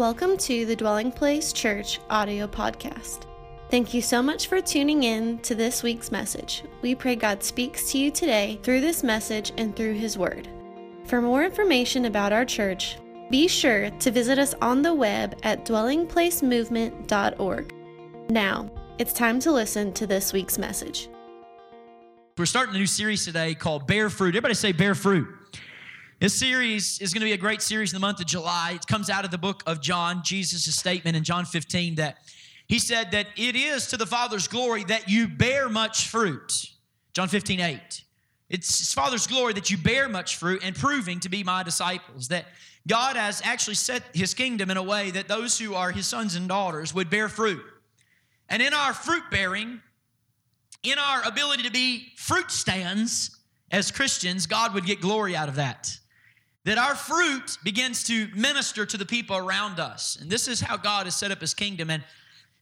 Welcome to the Dwelling Place Church audio podcast. Thank you so much for tuning in to this week's message. We pray God speaks to you today through this message and through His Word. For more information about our church, be sure to visit us on the web at dwellingplacemovement.org. Now, it's time to listen to this week's message. We're starting a new series today called Bear Fruit. Everybody say Bear Fruit. This series is going to be a great series in the month of July. It comes out of the book of John, Jesus' statement in John 15 that he said that it is to the Father's glory that you bear much fruit. John 15, 8. It's his Father's glory that you bear much fruit and proving to be my disciples. That God has actually set his kingdom in a way that those who are his sons and daughters would bear fruit. And in our fruit bearing, in our ability to be fruit stands as Christians, God would get glory out of that that our fruit begins to minister to the people around us. And this is how God has set up his kingdom. And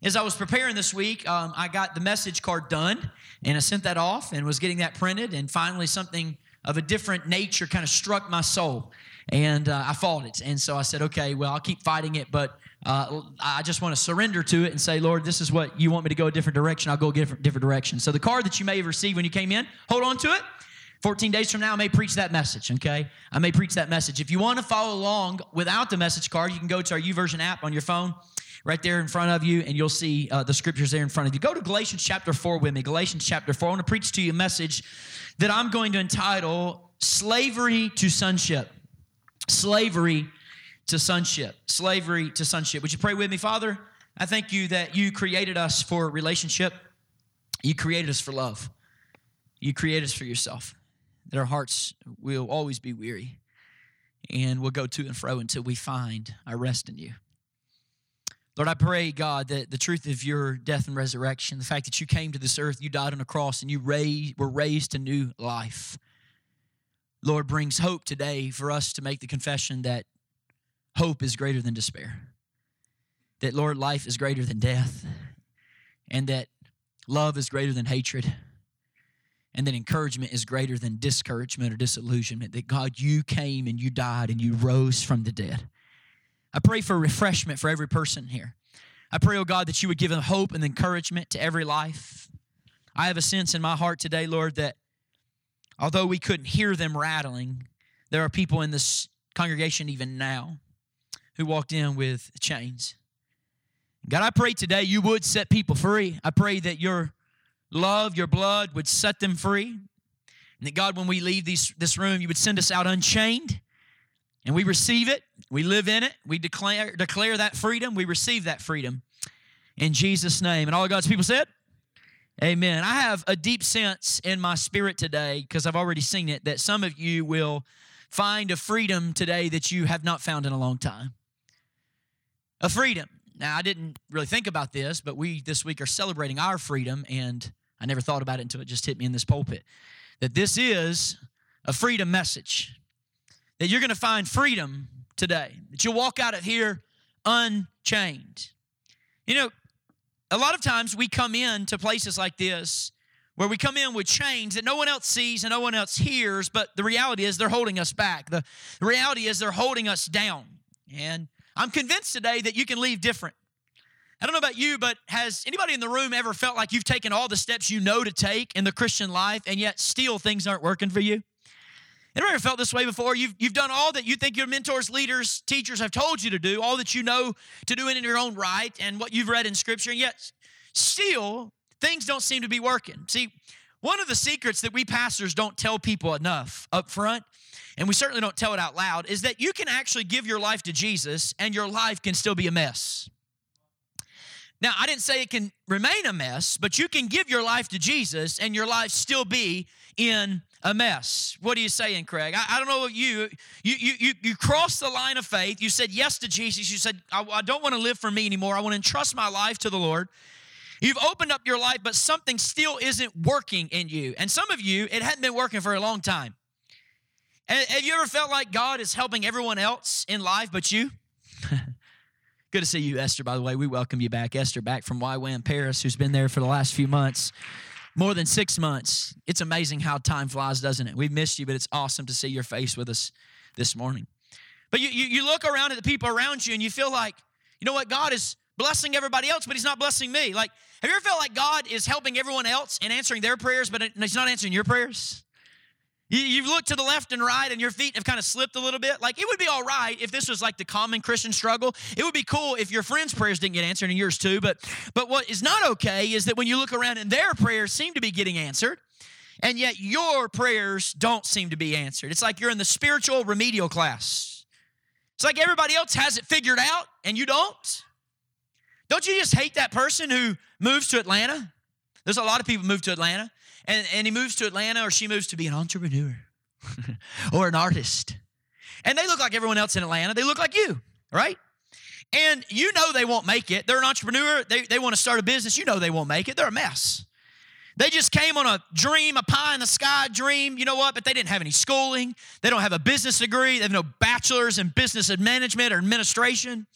as I was preparing this week, um, I got the message card done and I sent that off and was getting that printed. And finally, something of a different nature kind of struck my soul. And uh, I fought it. And so I said, okay, well, I'll keep fighting it, but uh, I just want to surrender to it and say, Lord, this is what you want me to go a different direction. I'll go a different, different direction. So the card that you may have received when you came in, hold on to it. 14 days from now, I may preach that message, okay? I may preach that message. If you want to follow along without the message card, you can go to our YouVersion app on your phone right there in front of you, and you'll see uh, the scriptures there in front of you. Go to Galatians chapter 4 with me. Galatians chapter 4. I want to preach to you a message that I'm going to entitle Slavery to Sonship. Slavery to Sonship. Slavery to Sonship. Would you pray with me, Father? I thank you that you created us for relationship, you created us for love, you created us for yourself that our hearts will always be weary and we'll go to and fro until we find our rest in you. Lord, I pray, God, that the truth of your death and resurrection, the fact that you came to this earth, you died on a cross, and you raised, were raised to new life, Lord, brings hope today for us to make the confession that hope is greater than despair. That, Lord, life is greater than death, and that love is greater than hatred and that encouragement is greater than discouragement or disillusionment. That God, you came and you died and you rose from the dead. I pray for refreshment for every person here. I pray, oh God, that you would give them hope and encouragement to every life. I have a sense in my heart today, Lord, that although we couldn't hear them rattling, there are people in this congregation even now who walked in with chains. God, I pray today you would set people free. I pray that your love, your blood would set them free. And that God, when we leave these, this room, you would send us out unchained. And we receive it, we live in it, we declare, declare that freedom, we receive that freedom in Jesus' name. And all God's people said, Amen. I have a deep sense in my spirit today, because I've already seen it, that some of you will find a freedom today that you have not found in a long time. A freedom. Now, I didn't really think about this, but we this week are celebrating our freedom, and I never thought about it until it just hit me in this pulpit. That this is a freedom message. That you're going to find freedom today. That you'll walk out of here unchained. You know, a lot of times we come in to places like this where we come in with chains that no one else sees and no one else hears, but the reality is they're holding us back. The, reality is they're holding us down. And I'm convinced today that you can leave different. I don't know about you, but has anybody in the room ever felt like you've taken all the steps you know to take in the Christian life and yet still things aren't working for you? Anybody ever felt this way before? You've, you've done all that you think your mentors, leaders, teachers have told you to do, all that you know to do in your own right and what you've read in Scripture, and yet still things don't seem to be working. See, one of the secrets that we pastors don't tell people enough up front, and we certainly don't tell it out loud, is that you can actually give your life to Jesus and your life can still be a mess. Now, I didn't say it can remain a mess, but you can give your life to Jesus and your life still be in a mess. What are you saying, Craig? I, I don't know what you, you, you, you, you crossed the line of faith. You said yes to Jesus. You said, I, I don't want to live for me anymore. I want to entrust my life to the Lord. You've opened up your life, but something still isn't working in you. And some of you, it hadn't been working for a long time. Have you ever felt like God is helping everyone else in life but you? Good to see you, Esther, by the way. We welcome you back. Esther, back from YWAM Paris, who's been there for the last few months. More than six months. It's amazing how time flies, doesn't it? We've missed you, but it's awesome to see your face with us this morning. But you, you, you look around at the people around you and you feel like you know what? God is blessing everybody else, but He's not blessing me. Like, have you ever felt like God is helping everyone else and answering their prayers, but He's not answering your prayers? You, have looked to the left and right, and your feet have kind of slipped a little bit. Like, it would be all right if this was like the common Christian struggle. It would be cool if your friends' prayers didn't get answered and yours too. But, but what is not okay is that when you look around and their prayers seem to be getting answered, and yet your prayers don't seem to be answered. It's like you're in the spiritual remedial class. It's like everybody else has it figured out, and you don't. Don't you just hate that person who moves to Atlanta? There's a lot of people move to Atlanta and, and he moves to Atlanta or she moves to be an entrepreneur or an artist. And they look like everyone else in Atlanta. They look like you, right? And you know they won't make it. They're an entrepreneur. They, they want to start a business. You know they won't make it. They're a mess. They just came on a dream, a pie in the sky dream, you know what? But they didn't have any schooling. They don't have a business degree. They have no bachelor's in business management or administration.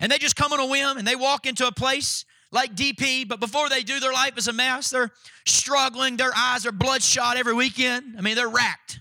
And they just come on a whim and they walk into a place like DP, but before they do, their life is a mess. They're struggling, their eyes are bloodshot every weekend. I mean, they're racked.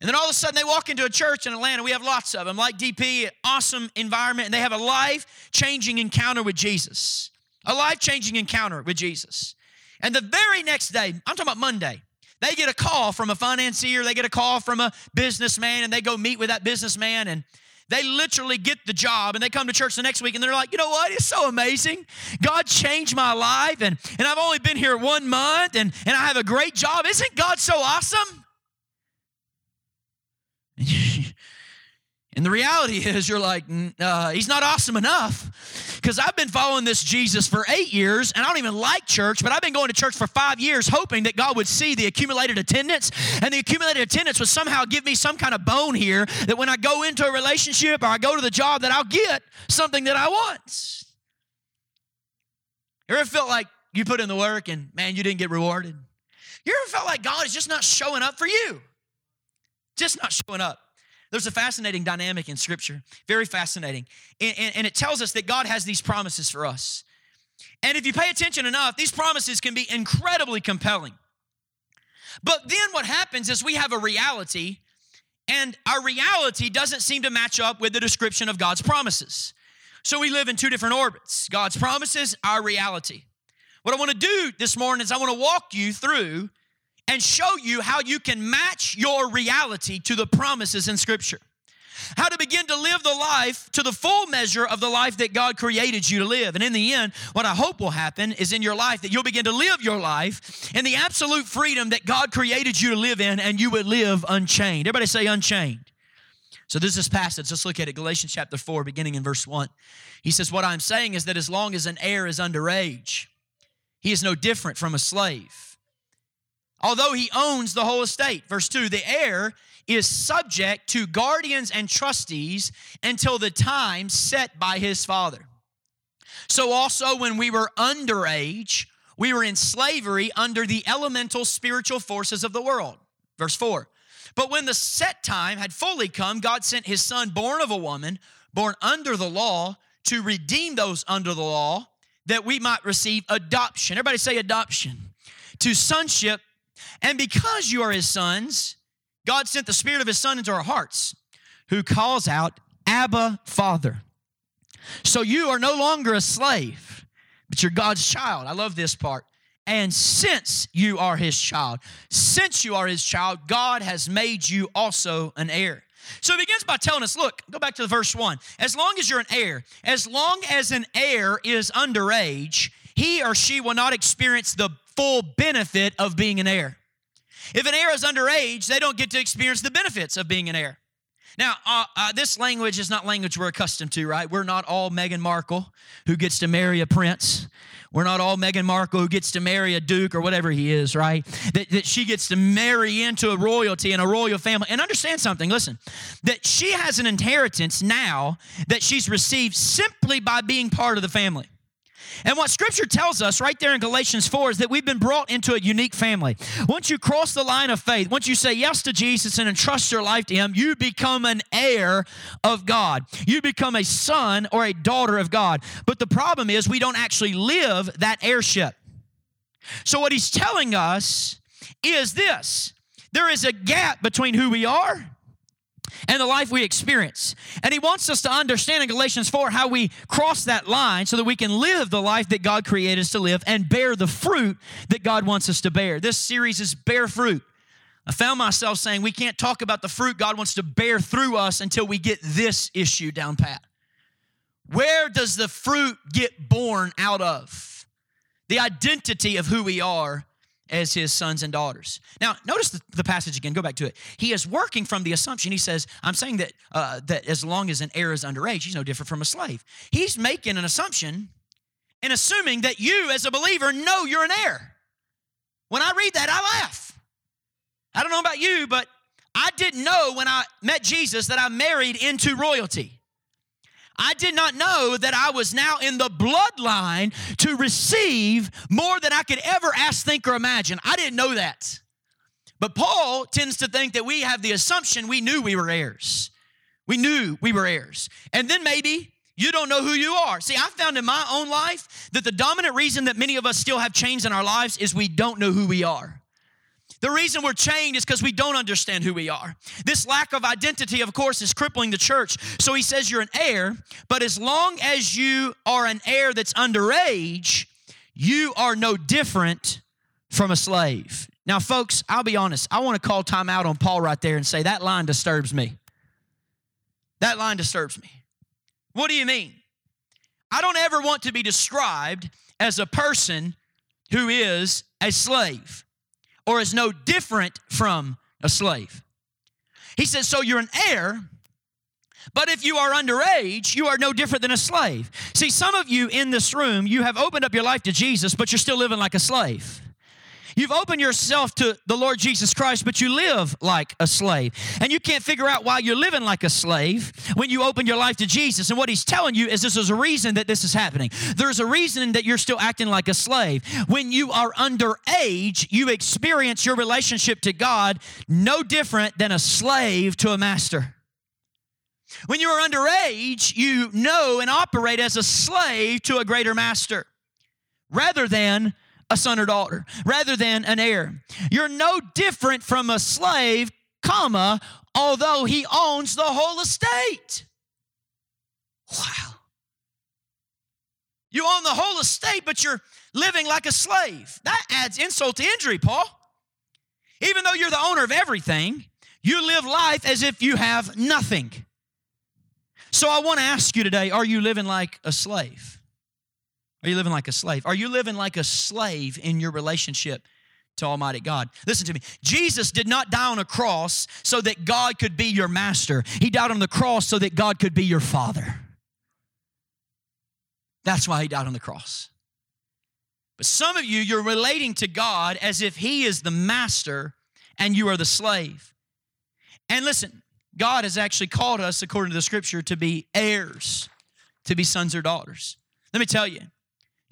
And then all of a sudden, they walk into a church in Atlanta. We have lots of them, like DP, awesome environment, and they have a life changing encounter with Jesus. A life changing encounter with Jesus. And the very next day, I'm talking about Monday, they get a call from a financier, they get a call from a businessman, and they go meet with that businessman. And they literally get the job and they come to church the next week and they're like, you know what? It's so amazing. God changed my life and, and I've only been here one month and, and I have a great job. Isn't God so awesome? And the reality is, you're like, uh, he's not awesome enough. Because I've been following this Jesus for eight years, and I don't even like church, but I've been going to church for five years, hoping that God would see the accumulated attendance, and the accumulated attendance would somehow give me some kind of bone here that when I go into a relationship or I go to the job, that I'll get something that I want. You ever felt like you put in the work and man, you didn't get rewarded? You ever felt like God is just not showing up for you? Just not showing up. There's a fascinating dynamic in Scripture, very fascinating. And, and, and, it tells us that God has these promises for us. And if you pay attention enough, these promises can be incredibly compelling. But then what happens is we have a reality, and our reality doesn't seem to match up with the description of God's promises. So we live in two different orbits God's promises, our reality. What I want to do this morning is I want to walk you through and show you how you can match your reality to the promises in Scripture. How to begin to live the life to the full measure of the life that God created you to live. And in the end, what I hope will happen is in your life that you'll begin to live your life in the absolute freedom that God created you to live in, and you would live unchained. Everybody say unchained. So this is passage. Let's look at it. Galatians chapter 4, beginning in verse 1. He says, What I'm saying is that as long as an heir is underage, he is no different from a slave although he owns the whole estate. Verse 2 the heir is subject to guardians and trustees until the time set by his father. So, also, when we were underage, we were in slavery under the elemental spiritual forces of the world. Verse 4 But when the set time had fully come, God sent his son, born of a woman, born under the law, to redeem those under the law, that we might receive adoption. Everybody say adoption. To sonship and because you are his sons, God sent the Spirit of his Son into our hearts, who calls out, Abba, Father. So you are no longer a slave, but you're God's child. I love this part. And since you are his child, since you are his child, God has made you also an heir. So he begins by telling us look, go back to the verse one. As long as you're an heir, as long as an heir is underage, he or she will not experience the full benefit of being an heir. If an heir is underage, they don't get to experience the benefits of being an heir. Now, uh, uh, this language is not language we're accustomed to, right? We're not all Meghan Markle who gets to marry a prince. We're not all Meghan Markle who gets to marry a duke or whatever he is, right? That, that she gets to marry into a royalty and a royal family. And understand something, listen, that she has an inheritance now that she's received simply by being part of the family. And what scripture tells us right there in Galatians 4 is that we've been brought into a unique family. Once you cross the line of faith, once you say yes to Jesus and entrust your life to Him, you become an heir of God. You become a son or a daughter of God. But the problem is we don't actually live that heirship. So, what He's telling us is this there is a gap between who we are and the life we experience. And he wants us to understand in Galatians 4 how we cross that line so that we can live the life that God created us to live and bear the fruit that God wants us to bear. This series is Bear Fruit. I found myself saying we can't talk about the fruit God wants to bear through us until we get this issue down pat. Where does the fruit get born out of? The identity of who we are as his sons and daughters. Now, notice the, the, passage again. Go back to it. He is working from the assumption. He says, "I'm saying that uh, that as long as an heir is underage, he's no different from a slave." He's making an assumption and assuming that you, as a believer, know you're an heir. When I read that, I laugh. I don't know about you, but I didn't know when I met Jesus that I married into royalty. I did not know that I was now in the bloodline to receive more than I could ever ask, think, or imagine. I didn't know that. But Paul tends to think that we have the assumption we knew we were heirs. We knew we were heirs. And then maybe you don't know who you are. See, I found in my own life that the dominant reason that many of us still have chains in our lives is we don't know who we are. The reason we're chained is because we don't understand who we are. This lack of identity, of course, is crippling the church. So he says you're an heir, but as long as you are an heir that's underage, you are no different from a slave. Now, folks, I'll be honest. I want to call time out on Paul right there and say that line disturbs me. That line disturbs me. What do you mean? I don't ever want to be described as a person who is a slave or is no different from a slave. He says, So you're an heir, but if you are underage, you are no different than a slave. See, some of you in this room, you have opened up your life to Jesus, but you're still living like a slave. You've opened yourself to the Lord Jesus Christ, but you live like a slave. And you can't figure out why you're living like a slave when you open your life to Jesus. And what he's telling you is this is a reason that this is happening. There's a reason that you're still acting like a slave. When you are underage, you experience your relationship to God no different than a slave to a master. When you are underage, you know and operate as a slave to a greater master rather than a son or daughter rather than an heir. You're no different from a slave, comma, although he owns the whole estate. Wow. You own the whole estate, but you're living like a slave. That adds insult to injury, Paul. Even though you're the owner of everything, you live life as if you have nothing. So I want to ask you today are you living like a slave? Are you living like a slave? Are you living like a slave in your relationship to Almighty God? Listen to me. Jesus did not die on a cross so that God could be your master, He died on the cross so that God could be your father. That's why He died on the cross. But some of you, you're relating to God as if He is the master and you are the slave. And listen, God has actually called us, according to the scripture, to be heirs, to be sons or daughters. Let me tell you,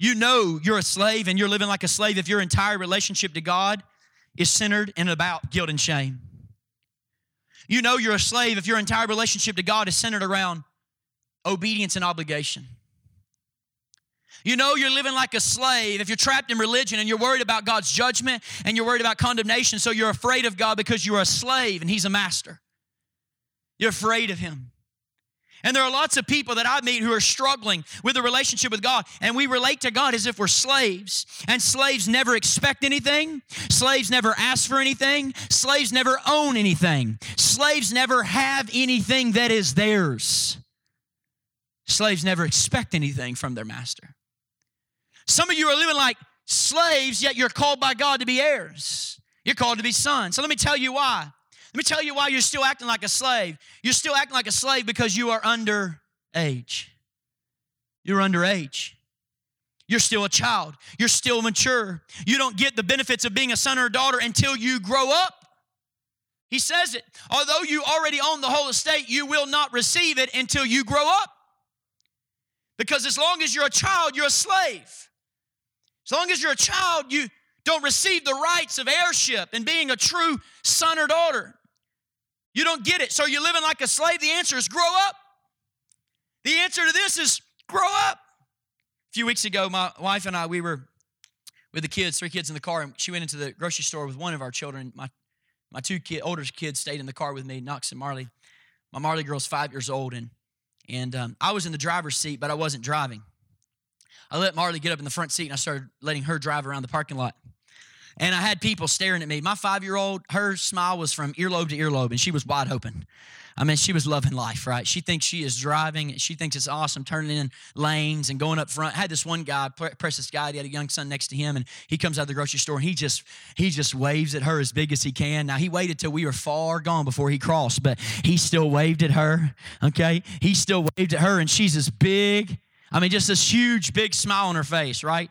you know you're a slave and you're living like a slave if your entire relationship to God is centered and about guilt and shame. You know you're a slave if your entire relationship to God is centered around obedience and obligation. You know you're living like a slave if you're trapped in religion and you're worried about God's judgment and you're worried about condemnation, so you're afraid of God because you're a slave and He's a master. You're afraid of Him. And there are lots of people that I meet who are struggling with a relationship with God, and we relate to God as if we're slaves. And slaves never expect anything, slaves never ask for anything, slaves never own anything, slaves never have anything that is theirs. Slaves never expect anything from their master. Some of you are living like slaves, yet you're called by God to be heirs. You're called to be sons. So let me tell you why. Let me tell you why you're still acting like a slave. You're still acting like a slave because you are under age. You're underage. You're still a child. You're still mature. You don't get the benefits of being a son or a daughter until you grow up. He says it. Although you already own the whole estate, you will not receive it until you grow up. Because as long as you're a child, you're a slave. As long as you're a child, you don't receive the rights of heirship and being a true son or daughter. You don't get it. So you're living like a slave. The answer is grow up. The answer to this is grow up. A few weeks ago, my wife and I, we were with the kids, three kids in the car, and she went into the grocery store with one of our children. My, my two kid, older kids stayed in the car with me, Knox and Marley. My Marley girl's five years old, and and um, I was in the driver's seat, but I wasn't driving. I let Marley get up in the front seat, and I started letting her drive around the parking lot. And I had people staring at me. My five year old, her smile was from earlobe to earlobe, and she was wide open. I mean, she was loving life, right? She thinks she is driving. She thinks it's awesome, turning in lanes and going up front. I had this one guy, precious guy. He had a young son next to him, and he comes out of the grocery store and he just he just waves at her as big as he can. Now he waited till we were far gone before he crossed, but he still waved at her. Okay, he still waved at her, and she's as big. I mean, just this huge, big smile on her face, right?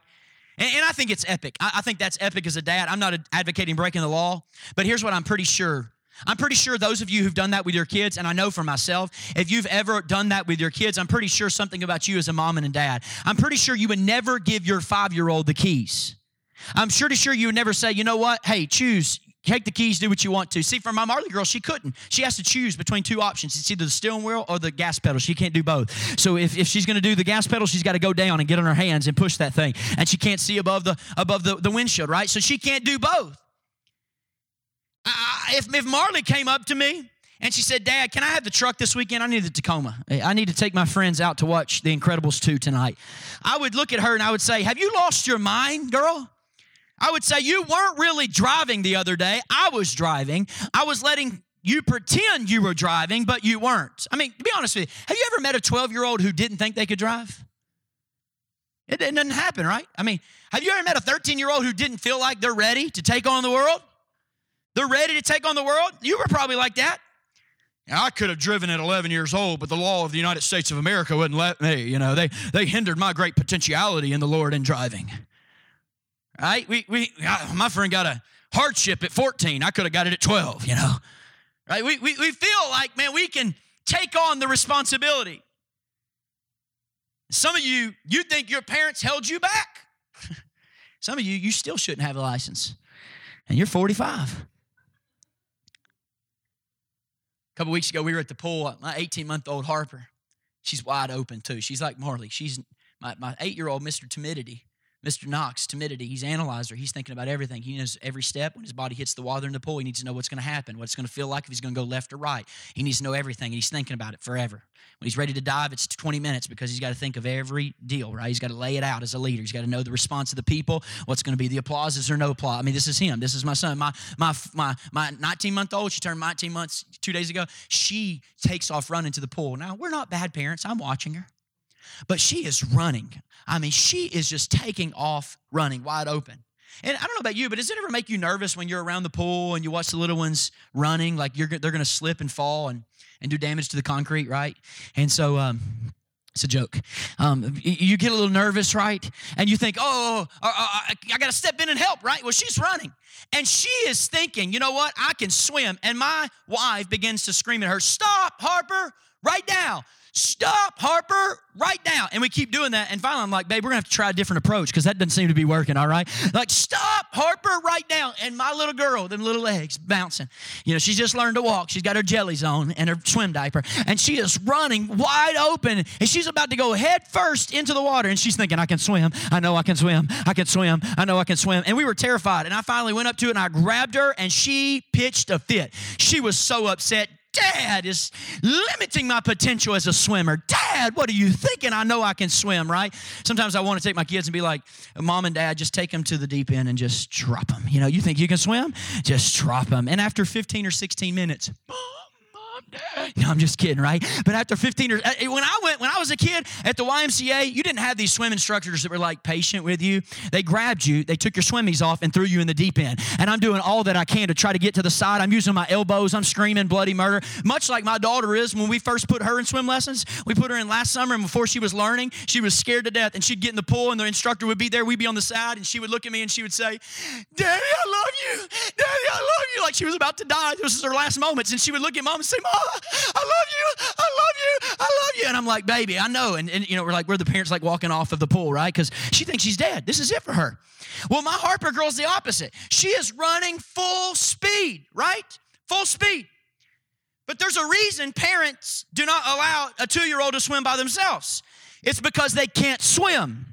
And, and I think it's epic. I, I think that's epic as a dad. I'm not advocating breaking the law, but here's what I'm pretty sure I'm pretty sure those of you who've done that with your kids, and I know for myself, if you've ever done that with your kids, I'm pretty sure something about you as a mom and a dad. I'm pretty sure you would never give your five year old the keys. I'm sure to sure you would never say, you know what, hey, choose. Take the keys, do what you want to. See, for my Marley girl, she couldn't. She has to choose between two options. It's either the steering wheel or the gas pedal. She can't do both. So if, if she's gonna do the gas pedal, she's gotta go down and get on her hands and push that thing. And she can't see above the above the, the windshield, right? So she can't do both. If, if Marley came up to me and she said, Dad, can I have the truck this weekend? I need the Tacoma. I need to take my friends out to watch The Incredibles 2 tonight. I would look at her and I would say, Have you lost your mind, girl? I would say, You weren't really driving the other day. I was driving. I was letting you pretend you were driving, but you weren't. I mean, to be honest with you, have you ever met a 12 year old who didn't think they could drive? It, it doesn't happen, right? I mean, have you ever met a 13 year old who didn't feel like they're ready to take on the world? They're ready to take on the world. You were probably like that. I could have driven at 11 years old, but the law of the United States of America wouldn't let me. You know, they, they hindered my great potentiality in the Lord in driving. Right? We, we, my friend got a hardship at 14. I could have got it at 12, you know. Right? We, we, we feel like, man, we can take on the responsibility. Some of you, you think your parents held you back. Some of you, you still shouldn't have a license. And you're 45 A couple weeks ago, we were at the pool. Uh, my 18 month old Harper, she's wide open too. She's like Marley. She's my, my eight year old Mr. Timidity. Mr. Knox, timidity, he's analyzer. He's thinking about everything. He knows every step. When his body hits the water in the pool, he needs to know what's going to happen, what it's going to feel like, if he's going to go left or right. He needs to know everything, and he's thinking about it forever. When he's ready to dive, it's 20 minutes because he's got to think of every deal, right? He's got to lay it out as a leader. He's got to know the response of the people, what's going to be the applauses or no applause. I mean, this is him. This is my son. My my my my 19 month old. She turned 19 months two days ago. She takes off running to the pool. Now we're not bad parents. I'm watching her, but she is running. I mean, she is just taking off running wide open. And I don't know about you, but does it ever make you nervous when you're around the pool and you watch the little ones running, like you're, they're going to slip and fall and, and do damage to the concrete, right? And so, um, it's a joke. Um, you get a little nervous, right? And you think, oh, oh, oh, oh I got to step in and help, right? Well, she's running. And she is thinking, you know what? I can swim. And my wife begins to scream at her, stop, Harper, right now. Stop, Harper, right now. And we keep doing that. And finally, I'm like, babe, we're gonna have to try a different approach because that doesn't seem to be working, all right? Like, stop, Harper, right now. And my little girl, them little legs bouncing. You know, she's just learned to walk. She's got her jellies on and her swim diaper. And she is running wide open. And she's about to go head first into the water. And she's thinking, I can swim. I know I can swim. I can swim. I know I can swim. And we were terrified. And I finally went up to it and I grabbed her and she pitched a fit. She was so upset. Dad is limiting my potential as a swimmer. Dad, what are you thinking? I know I can swim, right? Sometimes I want to take my kids and be like, Mom and Dad, just take them to the deep end and just drop them. You know, you think you can swim? Just drop them. And after 15 or 16 minutes, no, I'm just kidding, right? But after 15 years, uh, when I went, when I was a kid at the YMCA, you didn't have these swim instructors that were like patient with you. They grabbed you, they took your swimmies off and threw you in the deep end. And I'm doing all that I can to try to get to the side. I'm using my elbows, I'm screaming bloody murder, much like my daughter is when we first put her in swim lessons. We put her in last summer, and before she was learning, she was scared to death. And she'd get in the pool, and the instructor would be there. We'd be on the side, and she would look at me and she would say, Daddy, I love you. Daddy, I love you. Like she was about to die. This is her last moments. And she would look at mom and say, Mom, I love you. I love you. I love you. And I'm like, baby, I know. And, and you know, we're like, we're the parents like walking off of the pool, right? Because she thinks she's dead. This is it for her. Well, my Harper girl's the opposite. She is running full speed, right? Full speed. But there's a reason parents do not allow a two year old to swim by themselves. It's because they can't swim.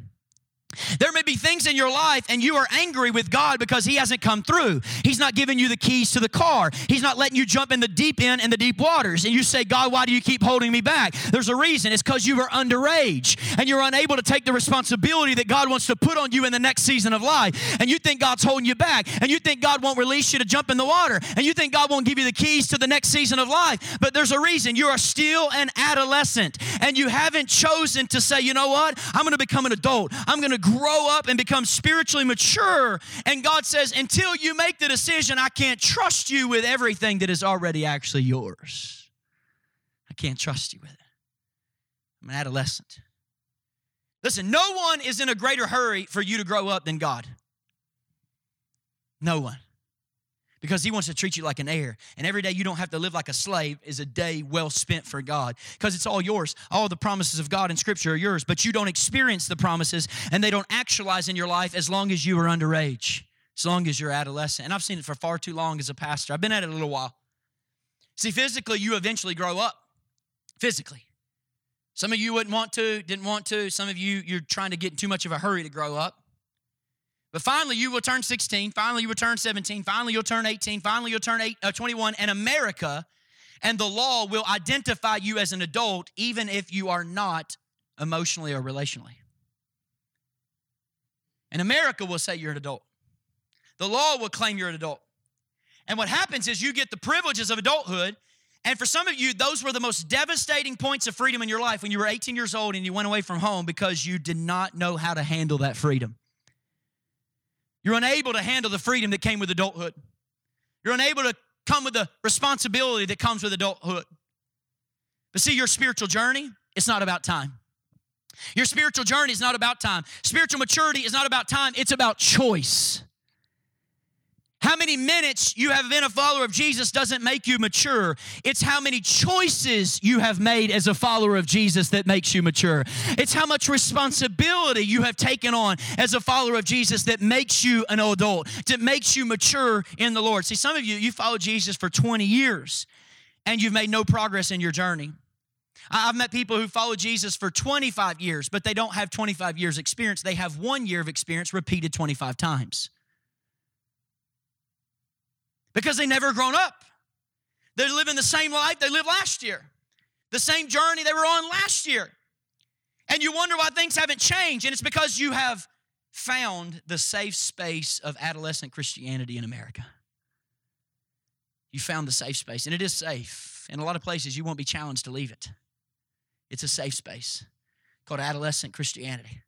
There may be things in your life and you are angry with God because He hasn't come through. He's not giving you the keys to the car. He's not letting you jump in the deep end and the deep waters. And you say, God, why do you keep holding me back? There's a reason. It's because you are underage and you're unable to take the responsibility that God wants to put on you in the next season of life. And you think God's holding you back. And you think God won't release you to jump in the water. And you think God won't give you the keys to the next season of life. But there's a reason. You are still an adolescent and you haven't chosen to say, you know what? I'm going to become an adult. I'm going to grow up and become spiritually mature. And God says, until you make the decision, I can't trust you with everything that is already actually yours. I can't trust you with it. I'm an adolescent. Listen, no one is in a greater hurry for you to grow up than God. No one because he wants to treat you like an heir. And every day you don't have to live like a slave is a day well spent for God because it's all yours. All the promises of God in Scripture are yours, but you don't experience the promises and they don't actualize in your life as long as you are underage, as long as you're adolescent. And I've seen it for far too long as a pastor. I've been at it a little while. See, physically, you eventually grow up. Physically. Some of you wouldn't want to, didn't want to. Some of you, you're trying to get in too much of a hurry to grow up. But finally, you will turn 16. Finally, you will turn 17. Finally, you'll turn 18. Finally, you'll turn eight, uh, 21. And America and the law will identify you as an adult, even if you are not emotionally or relationally. And America will say you're an adult. The law will claim you're an adult. And what happens is you get the privileges of adulthood. And for some of you, those were the most devastating points of freedom in your life when you were 18 years old and you went away from home because you did not know how to handle that freedom. You're unable to handle the freedom that came with adulthood. You're unable to come with the responsibility that comes with adulthood. But see, your spiritual journey, it's not about time. Your spiritual journey is not about time. Spiritual maturity is not about time, it's about choice. How many minutes you have been a follower of Jesus doesn't make you mature. It's how many choices you have made as a follower of Jesus that makes you mature. It's how much responsibility you have taken on as a follower of Jesus that makes you an adult, that makes you mature in the Lord. See, some of you, you followed Jesus for 20 years and you've made no progress in your journey. I've met people who follow Jesus for 25 years, but they don't have 25 years experience. They have one year of experience repeated 25 times because they never grown up. They're living the same life they lived last year, the same journey they were on last year. And you wonder why things haven't changed. And it's because you have found the safe space of adolescent Christianity in America. You found the safe space, and it is safe. In a lot of places, you won't be challenged to leave it. It's a safe space called adolescent Christianity.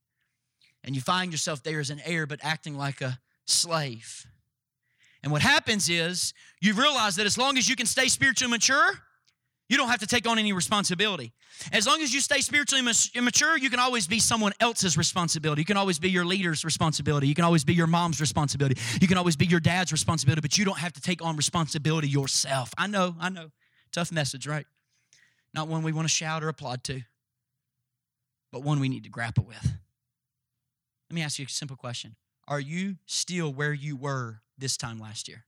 And you find yourself there as an heir, but acting like a slave. And what happens is you realize that as long as you can stay spiritually mature, you don't have to take on any responsibility. As long as you stay spiritually mature, you can always be someone else's responsibility. You can always be your leader's responsibility. You can always be your mom's responsibility. You can always be your dad's responsibility, but you don't have to take on responsibility yourself. I know, I know. Tough message, right? Not one we want to shout or applaud to, but one we need to grapple with. Let me ask you a simple question Are you still where you were this time last year?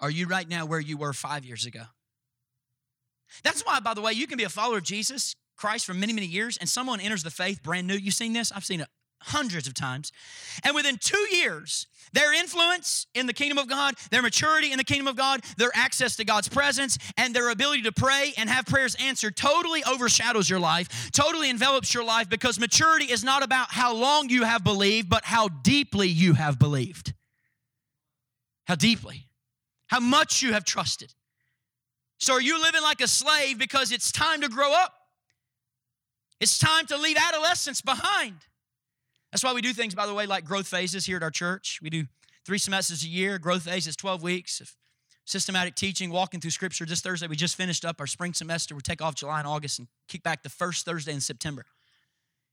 Are you right now where you were five years ago? That's why, by the way, you can be a follower of Jesus Christ for many, many years, and someone enters the faith brand new. You've seen this? I've seen it hundreds of times. And within two years, their influence in the kingdom of God, their maturity in the kingdom of God, their access to God's presence, and their ability to pray and have prayers answered totally overshadows your life, totally envelops your life because maturity is not about how long you have believed, but how deeply you have believed. How deeply, how much you have trusted. So, are you living like a slave because it's time to grow up? It's time to leave adolescence behind. That's why we do things, by the way, like growth phases here at our church. We do three semesters a year. Growth phase is 12 weeks of systematic teaching, walking through scripture. This Thursday, we just finished up our spring semester. We take off July and August and kick back the first Thursday in September.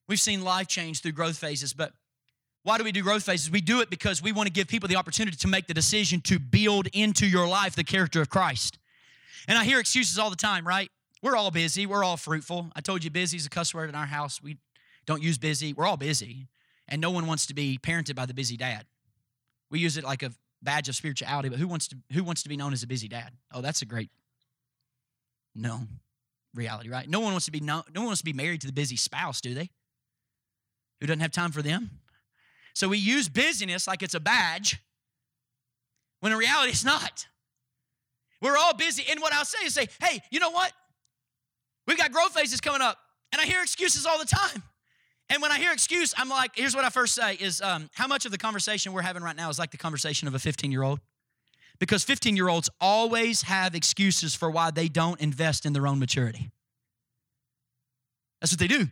We've seen life change through growth phases, but why do we do growth phases? We do it because we want to give people the opportunity to make the decision to build into your life the character of Christ. And I hear excuses all the time, right? We're all busy. We're all fruitful. I told you busy is a cuss word in our house. We don't use busy. We're all busy and no one wants to be parented by the busy dad. We use it like a badge of spirituality, but who wants to who wants to be known as a busy dad? Oh, that's a great no reality, right? No one wants to be no, no one wants to be married to the busy spouse, do they? Who doesn't have time for them? So we use busyness like it's a badge, when in reality it's not. We're all busy. And what I'll say is say, hey, you know what? We've got growth phases coming up. And I hear excuses all the time. And when I hear excuse, I'm like, here's what I first say is um, how much of the conversation we're having right now is like the conversation of a 15 year old? Because 15 year olds always have excuses for why they don't invest in their own maturity. That's what they do.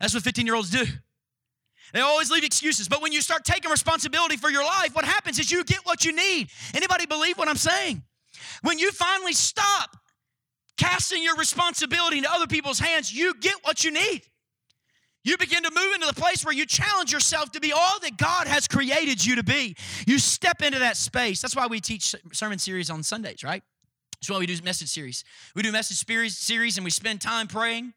That's what 15 year olds do. They always leave excuses. But when you start taking responsibility for your life, what happens is you get what you need. Anybody believe what I'm saying? When you finally stop casting your responsibility into other people's hands, you get what you need. You begin to move into the place where you challenge yourself to be all that God has created you to be. You step into that space. That's why we teach sermon series on Sundays, right? That's why we do message series. We do message series and we spend time praying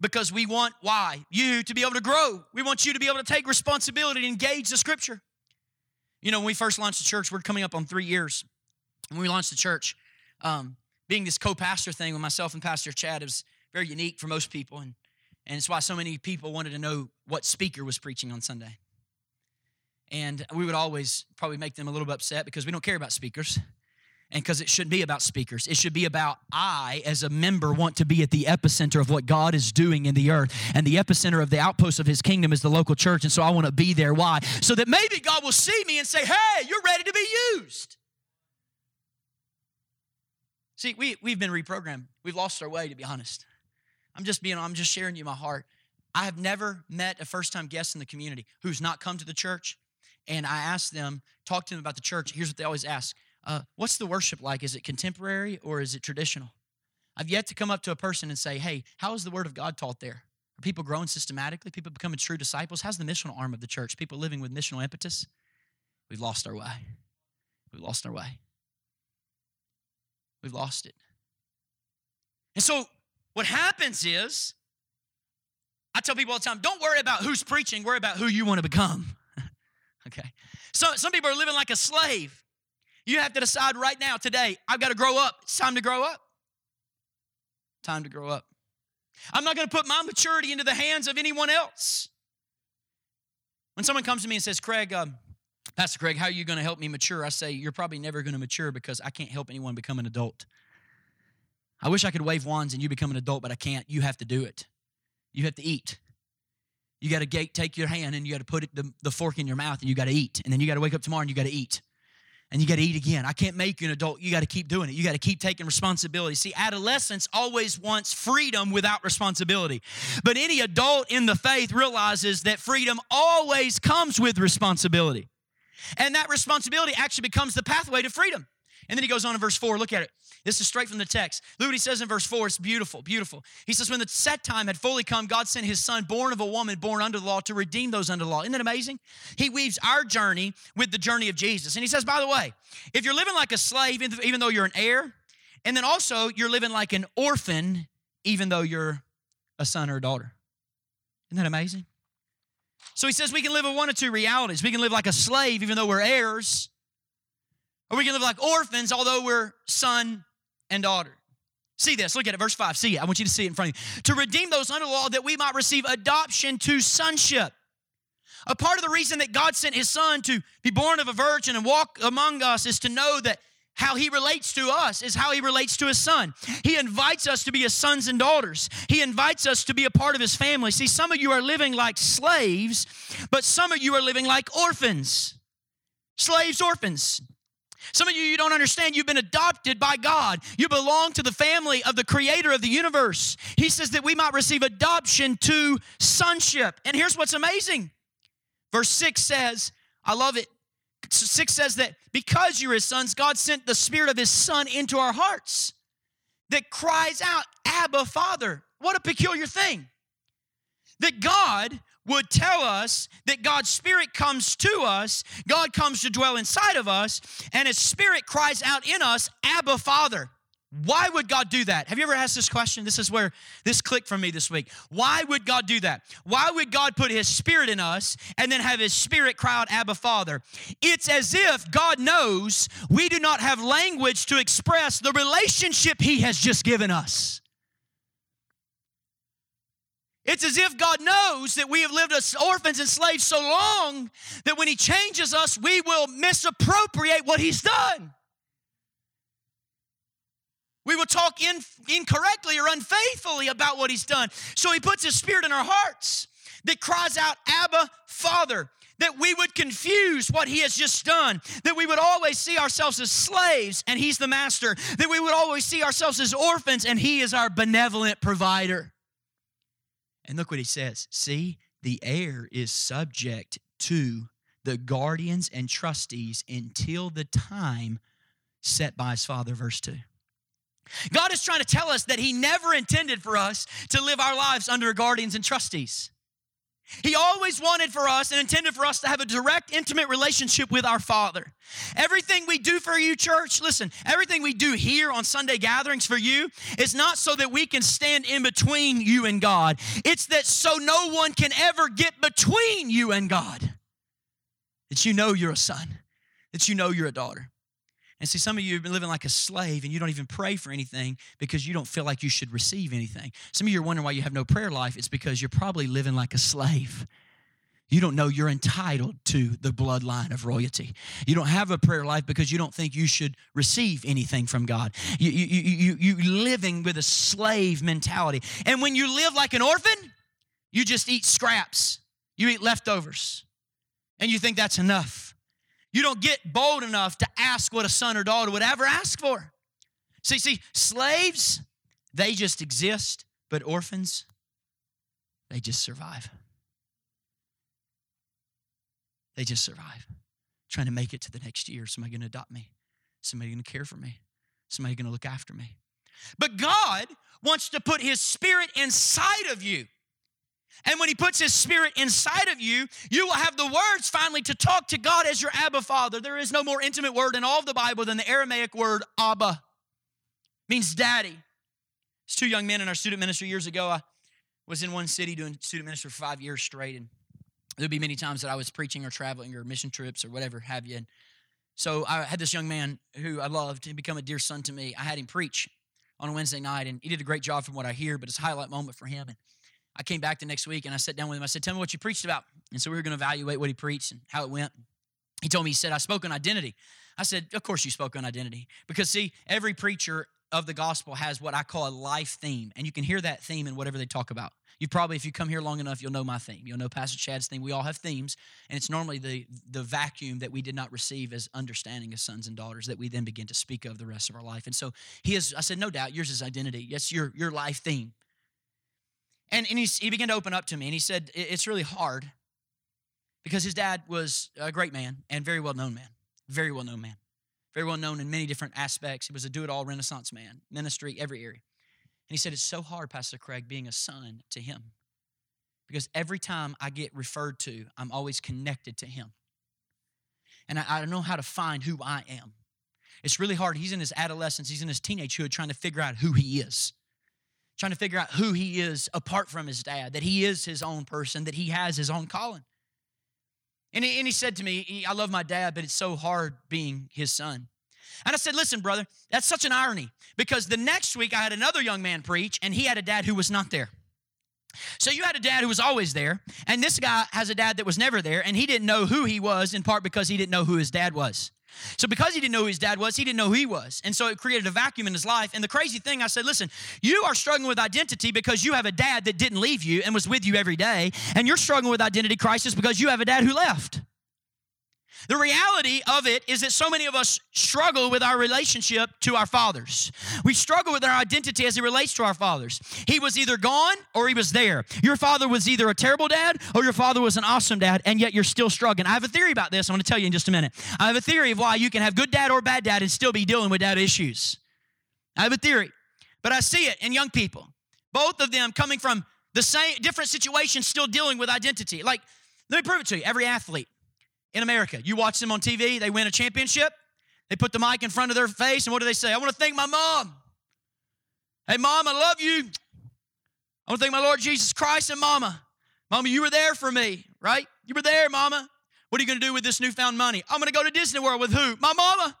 because we want why you to be able to grow we want you to be able to take responsibility and engage the scripture you know when we first launched the church we're coming up on three years when we launched the church um, being this co-pastor thing with myself and pastor chad is very unique for most people and and it's why so many people wanted to know what speaker was preaching on Sunday. And we would always probably make them a little bit upset because we don't care about speakers. And because it shouldn't be about speakers. It should be about I, as a member, want to be at the epicenter of what God is doing in the earth. And the epicenter of the outpost of his kingdom is the local church. And so I want to be there. Why? So that maybe God will see me and say, hey, you're ready to be used. See, we, we've been reprogrammed. We've lost our way, to be honest. I'm just being, I'm just sharing you my heart. I have never met a first time guest in the community who's not come to the church. And I ask them, talk to them about the church. Here's what they always ask uh, What's the worship like? Is it contemporary or is it traditional? I've yet to come up to a person and say, Hey, how is the word of God taught there? Are people growing systematically? People becoming true disciples? How's the missional arm of the church? People living with missional impetus? We've lost our way. We've lost our way. We've lost it. And so what happens is, I tell people all the time, don't worry about who's preaching, worry about who you want to become. okay. So some people are living like a slave. You have to decide right now, today, I've got to grow up. It's time to grow up. Time to grow up. I'm not going to put my maturity into the hands of anyone else. When someone comes to me and says, Craig, um, Pastor Craig, how are you going to help me mature? I say, You're probably never going to mature because I can't help anyone become an adult. I wish I could wave wands and you become an adult, but I can't. You have to do it. You have to eat. You got to take your hand and you got to put it, the, the fork in your mouth and you got to eat. And then you got to wake up tomorrow and you got to eat. And you got to eat again. I can't make you an adult. You got to keep doing it. You got to keep taking responsibility. See, adolescence always wants freedom without responsibility. But any adult in the faith realizes that freedom always comes with responsibility. And that responsibility actually becomes the pathway to freedom. And then he goes on in verse 4. Look at it. This is straight from the text. Look what he says in verse 4. It's beautiful, beautiful. He says, When the set time had fully come, God sent his son, born of a woman, born under the law, to redeem those under the law. Isn't that amazing? He weaves our journey with the journey of Jesus. And he says, By the way, if you're living like a slave, even though you're an heir, and then also you're living like an orphan, even though you're a son or a daughter. Isn't that amazing? So he says we can live in one of two realities. We can live like a slave, even though we're heirs, or we can live like orphans, although we're son and daughter. See this, look at it, verse 5. See it. I want you to see it in front of you. To redeem those under law that we might receive adoption to sonship. A part of the reason that God sent his son to be born of a virgin and walk among us is to know that how he relates to us is how he relates to his son. He invites us to be his sons and daughters. He invites us to be a part of his family. See, some of you are living like slaves, but some of you are living like orphans. Slaves, orphans. Some of you, you don't understand, you've been adopted by God. You belong to the family of the creator of the universe. He says that we might receive adoption to sonship. And here's what's amazing verse 6 says, I love it. 6 says that because you're his sons, God sent the spirit of his son into our hearts that cries out, Abba, Father. What a peculiar thing. That God would tell us that God's Spirit comes to us, God comes to dwell inside of us, and His Spirit cries out in us, Abba, Father. Why would God do that? Have you ever asked this question? This is where this clicked for me this week. Why would God do that? Why would God put His Spirit in us and then have His Spirit cry out, Abba, Father? It's as if God knows we do not have language to express the relationship He has just given us. It's as if God knows that we have lived as orphans and slaves so long that when He changes us, we will misappropriate what He's done. We will talk in, incorrectly or unfaithfully about what He's done. So He puts His Spirit in our hearts that cries out, Abba, Father that we would confuse what he has just done, that we would always see ourselves as slaves and he's the master, that we would always see ourselves as orphans and he is our benevolent provider. And look what he says see, the heir is subject to the guardians and trustees until the time set by his father, verse 2. God is trying to tell us that He never intended for us to live our lives under guardians and trustees. He always wanted for us and intended for us to have a direct, intimate relationship with our Father. Everything we do for you, church, listen, everything we do here on Sunday gatherings for you is not so that we can stand in between you and God. It's that so no one can ever get between you and God. That you know you're a son, that you know you're a daughter. And see, some of you have been living like a slave and you don't even pray for anything because you don't feel like you should receive anything. Some of you are wondering why you have no prayer life. It's because you're probably living like a slave. You don't know you're entitled to the bloodline of royalty. You don't have a prayer life because you don't think you should receive anything from God. You, you, you, you, living with a slave mentality. And when you live like an orphan, you just eat scraps, you eat leftovers, and you think that's enough. You don't get bold enough to ask what a son or daughter would ever ask for. See, see, slaves, they just exist, but orphans, they just survive. They just survive. Trying to make it to the next year. Somebody gonna adopt me? Somebody gonna care for me? Somebody gonna look after me? But God wants to put His Spirit inside of you. And when He puts His Spirit inside of you, you will have the words finally to talk to God as your Abba Father. There is no more intimate word in all of the Bible than the Aramaic word Abba, means daddy. It's two young men in our student ministry years ago. I was in one city doing student ministry for five years straight, and there'd be many times that I was preaching or traveling or mission trips or whatever have you. And so I had this young man who I loved. and become a dear son to me. I had him preach on a Wednesday night, and he did a great job from what I hear, but it's a highlight moment for him. And I came back the next week and I sat down with him. I said, Tell me what you preached about. And so we were going to evaluate what he preached and how it went. He told me, He said, I spoke on identity. I said, Of course you spoke on identity. Because, see, every preacher of the gospel has what I call a life theme. And you can hear that theme in whatever they talk about. You probably, if you come here long enough, you'll know my theme. You'll know Pastor Chad's theme. We all have themes, and it's normally the, the vacuum that we did not receive as understanding as sons and daughters that we then begin to speak of the rest of our life. And so he is, I said, no doubt, yours is identity. Yes, your, your life theme. And, and he began to open up to me, and he said, It's really hard because his dad was a great man and very well known man, very well known man, very well known in many different aspects. He was a do it all Renaissance man, ministry, every area. And he said, It's so hard, Pastor Craig, being a son to him because every time I get referred to, I'm always connected to him. And I, I don't know how to find who I am. It's really hard. He's in his adolescence, he's in his teenagehood trying to figure out who he is trying to figure out who he is apart from his dad, that he is his own person, that he has his own calling. And he, and he said to me, I love my dad, but it's so hard being his son. And I said, Listen, brother, that's such an irony because the next week I had another young man preach, and he had a dad who was not there. So you had a dad who was always there, and this guy has a dad that was never there, and he didn't know who he was in part because he didn't know who his dad was. So because he didn't know who his dad was, he didn't know who he was. And so it created a vacuum in his life. And the crazy thing, I said, listen, you are struggling with identity because you have a dad that didn't leave you and was with you every day. And you're struggling with identity crisis because you have a dad who left. The reality of it is that so many of us struggle with our relationship to our fathers. We struggle with our identity as it relates to our fathers. He was either gone or he was there. Your father was either a terrible dad or your father was an awesome dad, and yet you're still struggling. I have a theory about this. I'm going to tell you in just a minute. I have a theory of why you can have good dad or bad dad and still be dealing with dad issues. I have a theory, but I see it in young people. Both of them coming from the same different situations, still dealing with identity. Like, let me prove it to you. Every athlete in America. You watch them on TV, they win a championship, they put the mic in front of their face, and what do they say? I want to thank my mom. Hey, mom, I love you. I want to thank my Lord Jesus Christ and mama. Mama, you were there for me, right? You were there, mama. What are you going to do with this newfound money? I'm going to go to Disney World with who? My mama.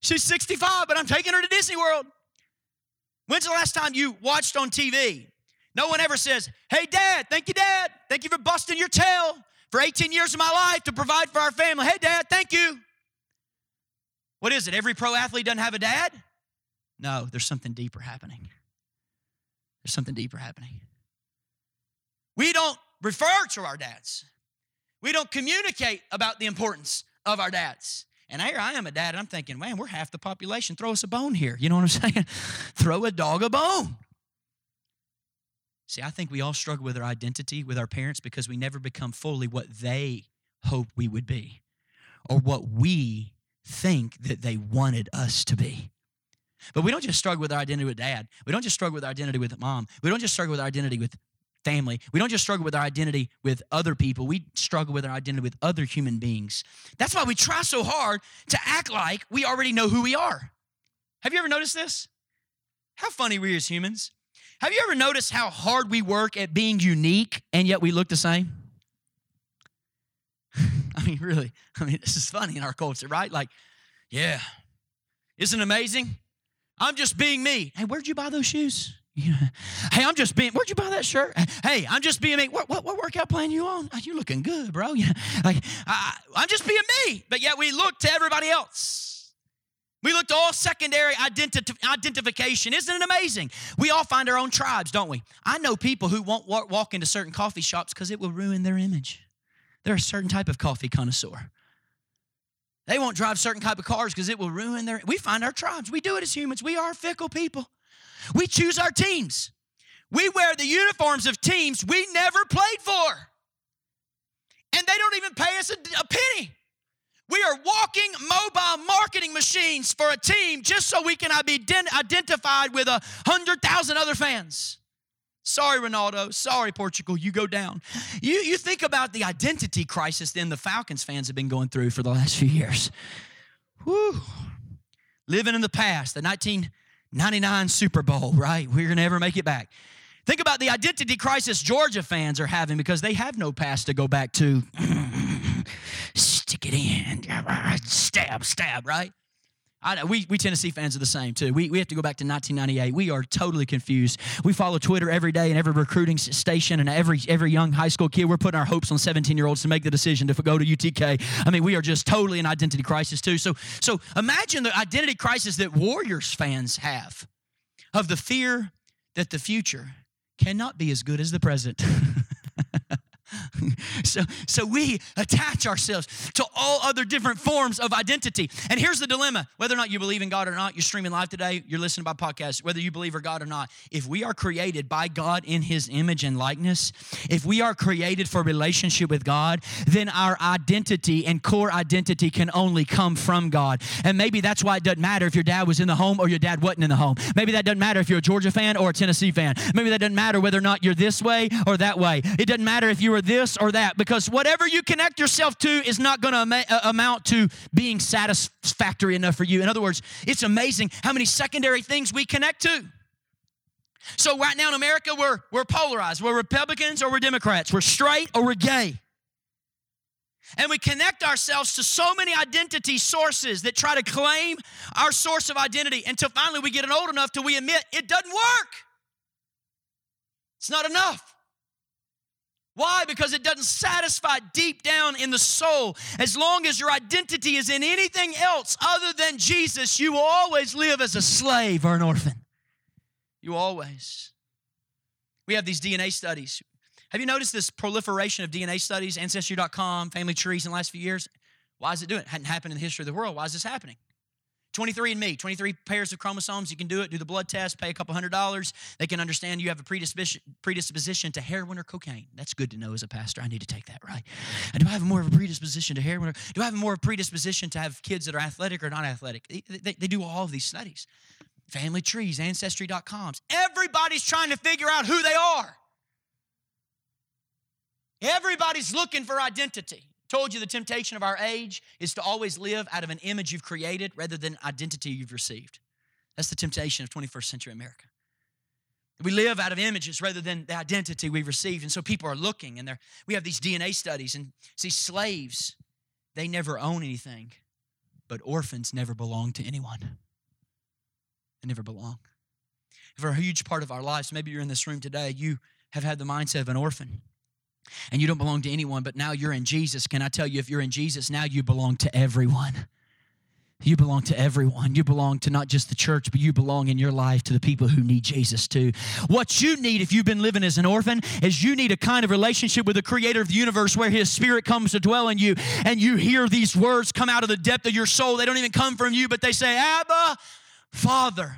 She's 65, but I'm taking her to Disney World. When's the last time you watched on TV No one ever says, Hey, dad, thank you, dad. Thank you for busting your tail for 18 years of my life to provide for our family. Hey, dad, thank you. What is it? Every pro athlete doesn't have a dad? No, there's something deeper happening. There's something deeper happening. We don't refer to our dads. We don't communicate about the importance of our dads. And here I am a dad, and I'm thinking, man, we're half the population. Throw us a bone here. You know what I'm saying? Throw a dog a bone. See, I think we all struggle with our identity with our parents because we never become fully what they hope we would be or what we think that they wanted us to be. But we don't just struggle with our identity with dad. We don't just struggle with our identity with mom. We don't just struggle with our identity with family. We don't just struggle with our identity with other people. We struggle with our identity with other human beings. That's why we try so hard to act like we already know who we are. Have you ever noticed this? How funny we are as humans. Have you ever noticed how hard we work at being unique and yet we look the same? I mean, really, I mean, this is funny in our culture, right? Like, yeah, isn't amazing? I'm just being me. Hey, where'd you buy those shoes? hey, I'm just being. Where'd you buy that shirt? Hey, I'm just being me. What, what, what workout plan you on? Oh, you looking good, bro. Yeah, like I, I'm just being me. But yet we look to everybody else. We look to all secondary identi- identification. Isn't it amazing? We all find our own tribes, don't we? I know people who won't walk, into certain coffee shops because it will ruin their image. They're a certain type of coffee connoisseur. They won't drive certain type of cars because it will ruin their. We find our tribes. We do it as humans. We are fickle people. We choose our teams. We wear the uniforms of teams we never played for. And they don't even pay us a, a penny. We are walking mobile marketing machines for a team just so we can be identified with a hundred thousand other fans. Sorry, Ronaldo. Sorry, Portugal. You go down. You, you think about the identity crisis then the Falcons fans have been going through for the last few years. Whew. Living in the past, the 1999 Super Bowl, right? We're going to never make it back. Think about the identity crisis Georgia fans are having because they have no past to go back to. It in. Stab, stab, right? I, we, we Tennessee fans are the same too. We, we have to go back to 1998. We are totally confused. We follow Twitter every day and every recruiting station and every every young high school kid. We're putting our hopes on 17 year olds to make the decision to go to UTK. I mean, we are just totally in identity crisis too. So so imagine the identity crisis that Warriors fans have of the fear that the future cannot be as good as the present. so, so we attach ourselves to all other different forms of identity. And here's the dilemma whether or not you believe in God or not, you're streaming live today, you're listening by podcast, whether you believe in God or not, if we are created by God in His image and likeness, if we are created for relationship with God, then our identity and core identity can only come from God. And maybe that's why it doesn't matter if your dad was in the home or your dad wasn't in the home. Maybe that doesn't matter if you're a Georgia fan or a Tennessee fan. Maybe that doesn't matter whether or not you're this way or that way. It doesn't matter if you were this or that because whatever you connect yourself to is not going to uh, amount to being satisfactory enough for you. In other words, it's amazing how many secondary things we connect to. So right now in America, we're, we're polarized. We're Republicans or we're Democrats. We're straight or we're gay. And we connect ourselves to so many identity sources that try to claim our source of identity until finally we get old enough till we admit it doesn't work. It's not enough. Why? Because it doesn't satisfy deep down in the soul. As long as your identity is in anything else other than Jesus, you will always live as a slave or an orphan. You always. We have these DNA studies. Have you noticed this proliferation of DNA studies, Ancestry.com, family trees in the last few years? Why is it doing it? it hadn't happened in the history of the world. Why is this happening? 23andMe, 23 pairs of chromosomes. You can do it, do the blood test, pay a couple hundred dollars. They can understand you have a predisposition, predisposition to heroin or cocaine. That's good to know as a pastor. I need to take that, right? And do I have more of a predisposition to heroin? Or, do I have more of a predisposition to have kids that are athletic or not athletic? They, they, they do all of these studies. Family trees, ancestry.coms. Everybody's trying to figure out who they are. Everybody's looking for identity. Told you the temptation of our age is to always live out of an image you've created rather than identity you've received. That's the temptation of 21st century America. We live out of images rather than the identity we've received. And so people are looking, and they're, we have these DNA studies. And see, slaves, they never own anything, but orphans never belong to anyone. They never belong. for a huge part of our lives. Maybe you're in this room today, you have had the mindset of an orphan and you don't belong to anyone, but now you're in Jesus. Can I tell you, if you're in Jesus, now you belong to everyone. You belong to everyone. You belong to not just the church, but you belong in your life to the people who need Jesus too. What you need if you've been living as an orphan is you need a kind of relationship with the creator of the universe where his spirit comes to dwell in you and you hear these words come out of the depth of your soul. They don't even come from you, but they say, Abba, Father.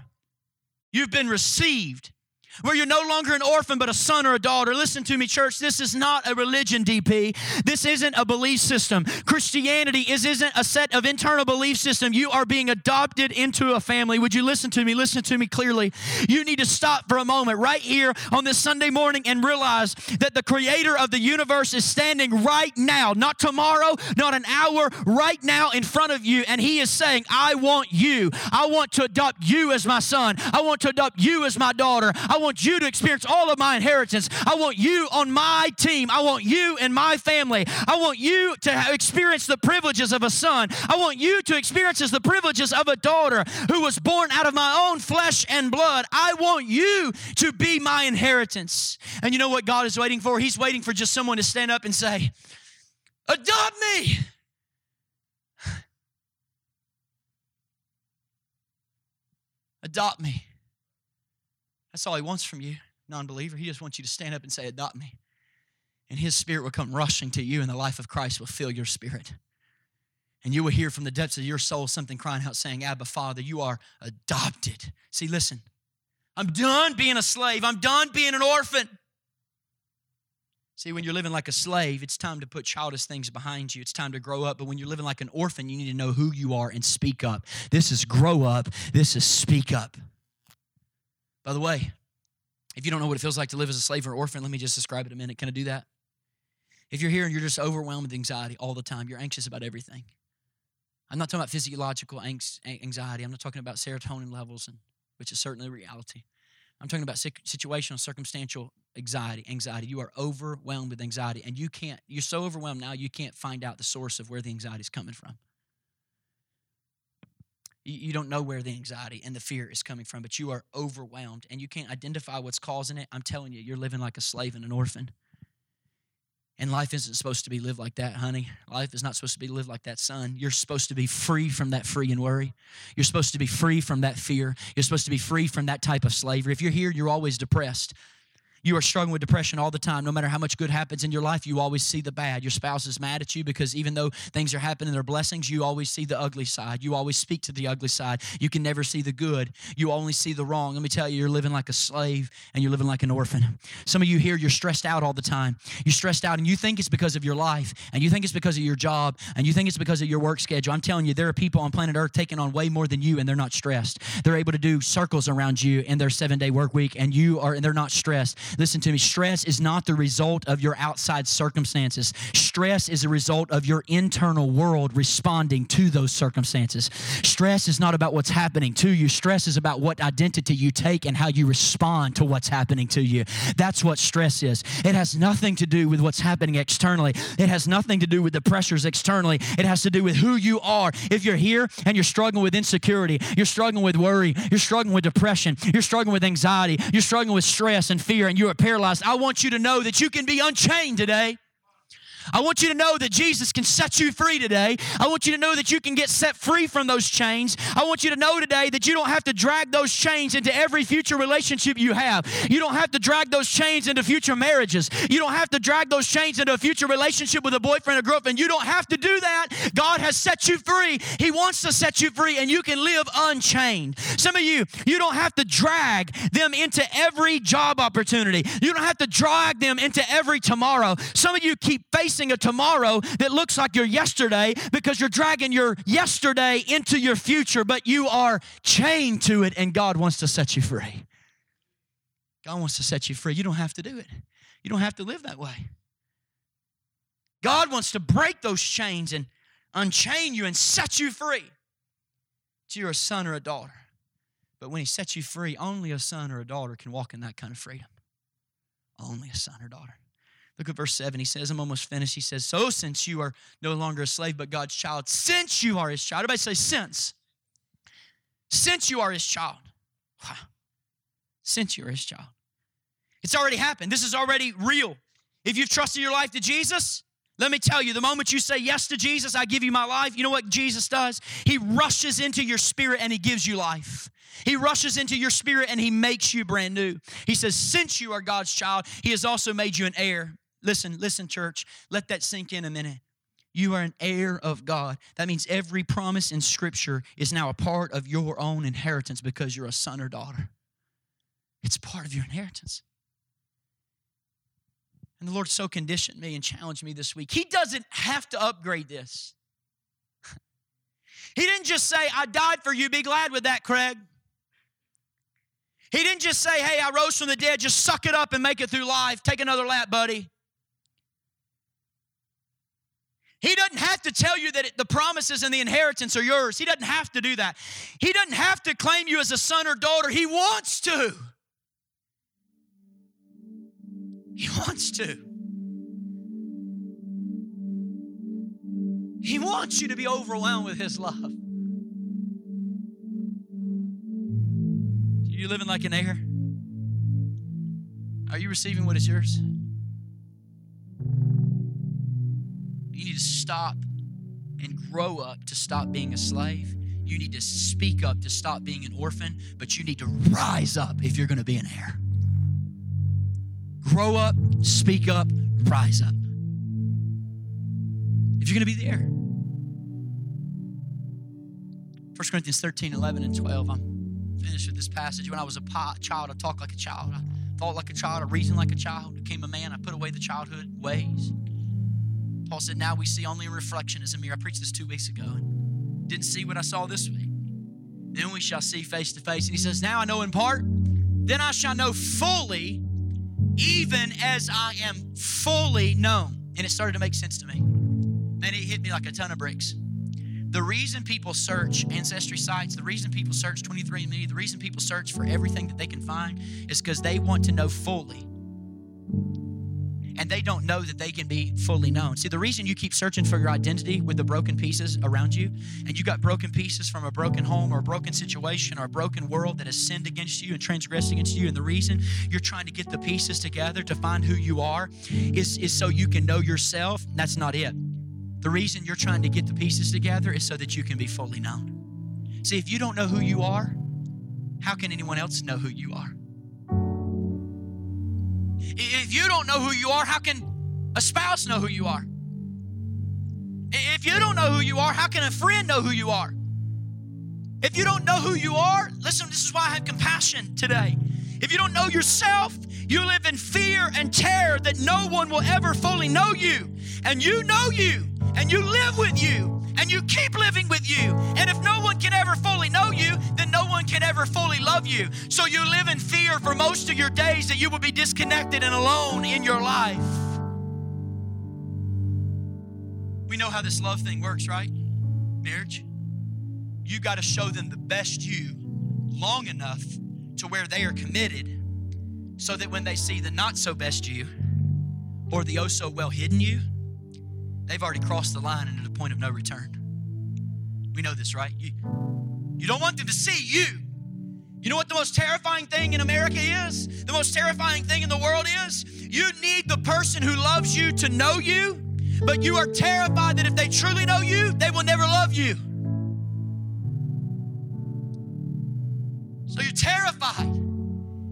You've been received where you're no longer an orphan but a son or a daughter. Listen to me, church. This is not a religion, DP. This isn't a belief system. Christianity is, isn't a set of internal belief system. You are being adopted into a family. Would you listen to me? Listen to me clearly. You need to stop for a moment right here on this Sunday morning and realize that the creator of the universe is standing right now, not tomorrow, not an hour, right now in front of you. And he is saying, I want you. I want to adopt you as my son. I want to adopt you as my daughter. I want you to experience all of my inheritance. I want you on my team. I want you in my family. I want you to experience the privileges of a son. I want you to experience the privileges of a daughter who was born out of my own flesh and blood. I want you to be my inheritance. And you know what God is waiting for? He's waiting for just someone to stand up and say, Adopt me. Adopt me. That's all he wants from you, non believer. He just wants you to stand up and say, Adopt me. And his spirit will come rushing to you, and the life of Christ will fill your spirit. And you will hear from the depths of your soul something crying out, saying, Abba, Father, you are adopted. See, listen, I'm done being a slave, I'm done being an orphan. See, when you're living like a slave, it's time to put childish things behind you. It's time to grow up. But when you're living like an orphan, you need to know who you are and speak up. This is grow up, this is speak up. By the way, if you don't know what it feels like to live as a slave or orphan, let me just describe it a minute. Can I do that? If you're here and you're just overwhelmed with anxiety all the time, you're anxious about everything. I'm not talking about physiological anxiety. I'm not talking about serotonin levels, and, which is certainly a reality. I'm talking about situational, circumstantial anxiety. Anxiety. You are overwhelmed with anxiety, and you can't. You're so overwhelmed now you can't find out the source of where the anxiety is coming from. You don't know where the anxiety and the fear is coming from, but you are overwhelmed and you can't identify what's causing it. I'm telling you, you're living like a slave and an orphan. And life isn't supposed to be lived like that, honey. Life is not supposed to be lived like that, son. You're supposed to be free from that free and worry. You're supposed to be free from that fear. You're supposed to be free from that type of slavery. If you're here, you're always depressed. You are struggling with depression all the time. No matter how much good happens in your life, you always see the bad. Your spouse is mad at you because even though things are happening, they're blessings, you always see the ugly side. You always speak to the ugly side. You can never see the good. You only see the wrong. Let me tell you, you're living like a slave and you're living like an orphan. Some of you here, you're stressed out all the time. You're stressed out and you think it's because of your life and you think it's because of your job and you think it's because of your work schedule. I'm telling you, there are people on planet Earth taking on way more than you and they're not stressed. They're able to do circles around you in their seven day work week and you are, and they're not stressed. Listen to me, stress is not the result of your outside circumstances. Stress is a result of your internal world responding to those circumstances. Stress is not about what's happening to you. Stress is about what identity you take and how you respond to what's happening to you. That's what stress is. It has nothing to do with what's happening externally. It has nothing to do with the pressures externally. It has to do with who you are. If you're here and you're struggling with insecurity, you're struggling with worry, you're struggling with depression, you're struggling with anxiety, you're struggling with stress and fear, and you are paralyzed, I want you to know that you can be unchained today. I want you to know that Jesus can set you free today. I want you to know that you can get set free from those chains. I want you to know today that you don't have to drag those chains into every future relationship you have. You don't have to drag those chains into future marriages. You don't have to drag those chains into a future relationship with a boyfriend or girlfriend. You don't have to do that. God has set you free. He wants to set you free and you can live unchained. Some of you, you don't have to drag them into every job opportunity. You don't have to drag them into every tomorrow. Some of you keep facing facing a tomorrow that looks like your yesterday because you're dragging your yesterday into your future, but you are chained to it, and God wants to set you free. God wants to set you free. You don't have to do it, you don't have to live that way. God wants to break those chains and unchain you and set you free. That you're a son or a daughter. But when He sets you free, only a son or a daughter can walk in that kind of freedom. Only a son or daughter. Look at verse 7. He says, I'm almost finished. He says, So since you are no longer a slave but God's child, since you are his child, everybody say, since. Since you are his child. Since you're his child. It's already happened. This is already real. If you've trusted your life to Jesus, let me tell you, the moment you say yes to Jesus, I give you my life, you know what Jesus does? He rushes into your spirit and he gives you life. He rushes into your spirit and he makes you brand new. He says, Since you are God's child, he has also made you an heir. Listen, listen, church, let that sink in a minute. You are an heir of God. That means every promise in Scripture is now a part of your own inheritance because you're a son or daughter. It's part of your inheritance. And the Lord so conditioned me and challenged me this week. He doesn't have to upgrade this. He didn't just say, I died for you. Be glad with that, Craig. He didn't just say, Hey, I rose from the dead. Just suck it up and make it through life. Take another lap, buddy. He doesn't have to tell you that the promises and the inheritance are yours. He doesn't have to do that. He doesn't have to claim you as a son or daughter. He wants to. He wants to. He wants you to be overwhelmed with His love. Are you living like an heir? Are you receiving what is yours? You need to stop and grow up to stop being a slave. You need to speak up to stop being an orphan, but you need to rise up if you're going to be an heir. Grow up, speak up, rise up. If you're going to be there. 1 Corinthians 13, 11, and 12. I'm finished with this passage. When I was a child, I talked like a child. I thought like a child. I reasoned like a child. I became a man. I put away the childhood ways. Paul said, Now we see only a reflection as a mirror. I preached this two weeks ago and didn't see what I saw this week. Then we shall see face to face. And he says, Now I know in part, then I shall know fully, even as I am fully known. And it started to make sense to me. And it hit me like a ton of bricks. The reason people search ancestry sites, the reason people search 23andMe, the reason people search for everything that they can find is because they want to know fully and they don't know that they can be fully known. See, the reason you keep searching for your identity with the broken pieces around you, and you got broken pieces from a broken home or a broken situation or a broken world that has sinned against you and transgressed against you, and the reason you're trying to get the pieces together to find who you are is, is so you can know yourself. That's not it. The reason you're trying to get the pieces together is so that you can be fully known. See, if you don't know who you are, how can anyone else know who you are? If you don't know who you are, how can a spouse know who you are? If you don't know who you are, how can a friend know who you are? If you don't know who you are, listen, this is why I have compassion today. If you don't know yourself, you live in fear and terror that no one will ever fully know you. And you know you, and you live with you, and you keep living with you. And if no one can ever fully know you, then no one can ever fully you. So you live in fear for most of your days that you will be disconnected and alone in your life. We know how this love thing works, right? Marriage. You got to show them the best you long enough to where they are committed so that when they see the not so best you or the oh so well hidden you, they've already crossed the line into the point of no return. We know this, right? You, you don't want them to see you. You know what the most terrifying thing in America is? The most terrifying thing in the world is? You need the person who loves you to know you, but you are terrified that if they truly know you, they will never love you. So you're terrified.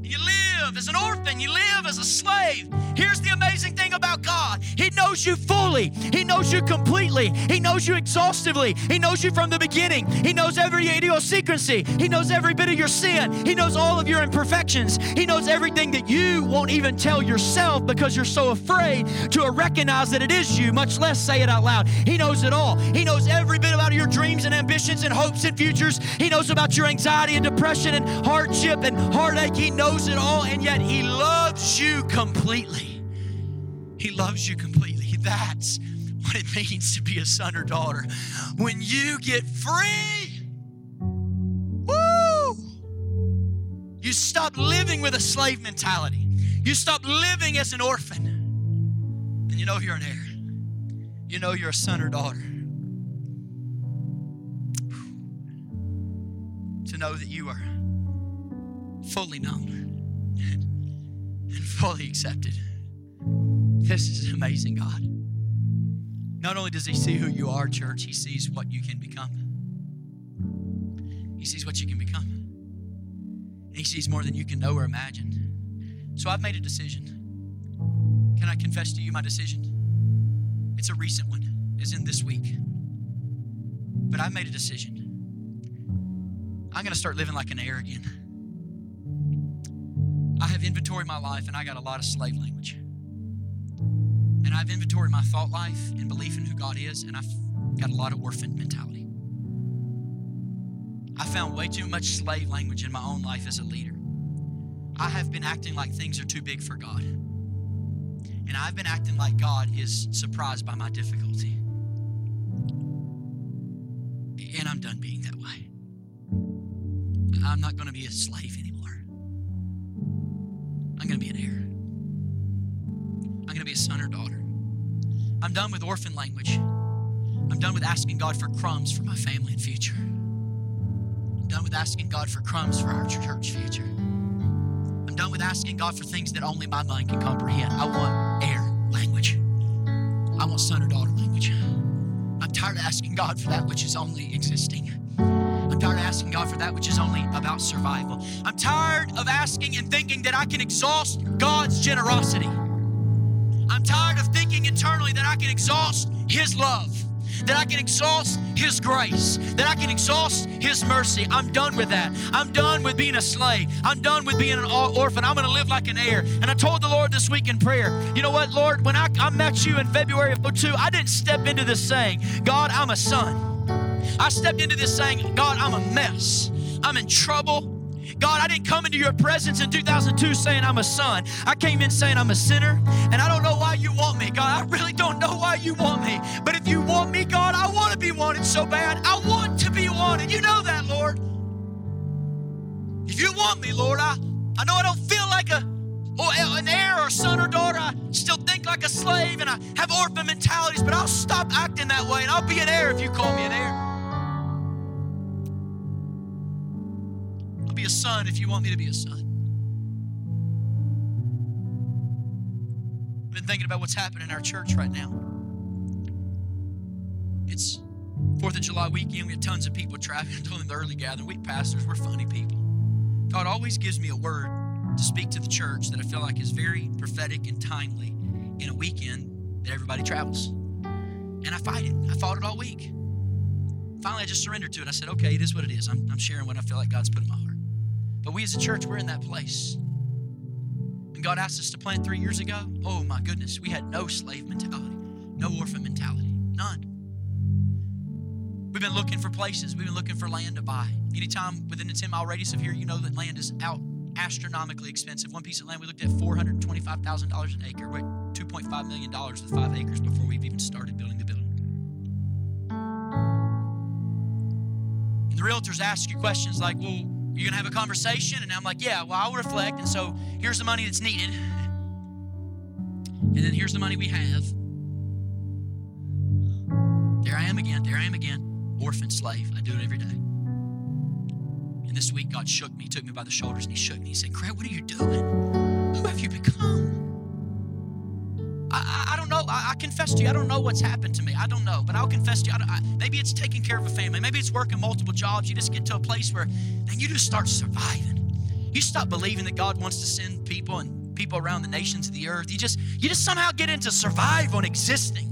You live as an orphan, you live as a slave. Here's the amazing thing about God He knows you fully, He knows you completely, He knows you exhaustively, He knows you from the beginning, He knows every idiosyncrasy, He knows every bit of your sin, He knows all of your imperfections, He knows everything that you won't even tell yourself because you're so afraid to recognize that it is you, much less say it out loud. He knows it all. He knows every bit about your dreams and ambitions and hopes and futures. He knows about your anxiety and depression and hardship and heartache. He knows knows it all, and yet He loves you completely. He loves you completely. That's what it means to be a son or daughter. When you get free, woo! You stop living with a slave mentality. You stop living as an orphan. And you know you're an heir. You know you're a son or daughter. To know that you are fully known and, fully accepted. This is an amazing God. Not only does He see who you are, church, He sees what you can become. He sees what you can become. And He sees more than you can know or imagine. So I've made a decision. Can I confess to you my decision? It's a recent one, as in this week. But I've made a decision. I'm going to start living like an heir again. I have inventoried my life and I got a lot of slave language. And I've inventoried my thought life and belief in who God is, and I've got a lot of orphan mentality. I found way too much slave language in my own life as a leader. I have been acting like things are too big for God. And I've been acting like God is surprised by my difficulty. And I'm done being that way. I'm not going to be a slave anymore. I'm going to be an heir. Son or daughter. I'm done with orphan language. I'm done with asking God for crumbs for my family and future. I'm done with asking God for crumbs for our church future. I'm done with asking God for things that only my mind can comprehend. I want heir language. I want son or daughter language. I'm tired of asking God for that which is only existing. I'm tired of asking God for that which is only about survival. I'm tired of asking and thinking that I can exhaust God's generosity. I'm tired of thinking internally that I can exhaust His love, that I can exhaust His grace, that I can exhaust His mercy. I'm done with that. I'm done with being a slave. I'm done with being an orphan. I'm going to live like an heir. And I told the Lord this week in prayer, you know what, Lord, when I, I met you in February of 02, I didn't step into this saying, God, I'm a son. I stepped into this saying, God, I'm a mess. I'm in trouble. God, I didn't come into your presence in 2002 saying I'm a son. I came in saying I'm a sinner, and I don't God, I really don't know why you want me. But if you want me, God, I want to be wanted so bad. I want to be wanted. You know that, Lord. If you want me, Lord, I, I know I don't feel like a or an heir or son or daughter. I still think like a slave and I have orphan mentalities, but I'll stop acting that way and I'll be an heir if you call me an heir. I'll be a son if you want me to be a son. Been thinking about what's happening in our church right now. It's Fourth of July weekend. We had tons of people traveling. Them the early gathering. We pastors, we're funny people. God always gives me a word to speak to the church that I feel like is very prophetic and timely in a weekend that everybody travels. And I fight it. I fought it all week. Finally, I just surrendered to it. I said, okay, it is what it is. I'm, I'm sharing what I feel like God's put in my heart. But we as a church, we're in that place. When God asked us to plant three years ago, oh my goodness, we had no slave mentality, no orphan mentality, none. We've been looking for places, we've been looking for land to buy. Anytime within a 10 mile radius of here, you know that land is out astronomically expensive. One piece of land we looked at $425,000 an acre. We're $2.5 million with five acres before we've even started building the building. And the realtors ask you questions like, well, you're going to have a conversation? And I'm like, yeah, well, I'll reflect. And so here's the money that's needed. And then here's the money we have. There I am again. There I am again. Orphan, slave. I do it every day. And this week, God shook me, took me by the shoulders, and He shook me. He said, Craig, what are you doing? Who have you become? I, I, I. I, I, confess to you, I don't know what's happened to me. I don't know, but I'll confess to you. I, maybe it's taking care of a family. Maybe it's working multiple jobs. You just get to a place where, then you just start surviving. You stop believing that God wants to send people and people around the nations of the earth. You just, you just somehow get into survival and existing.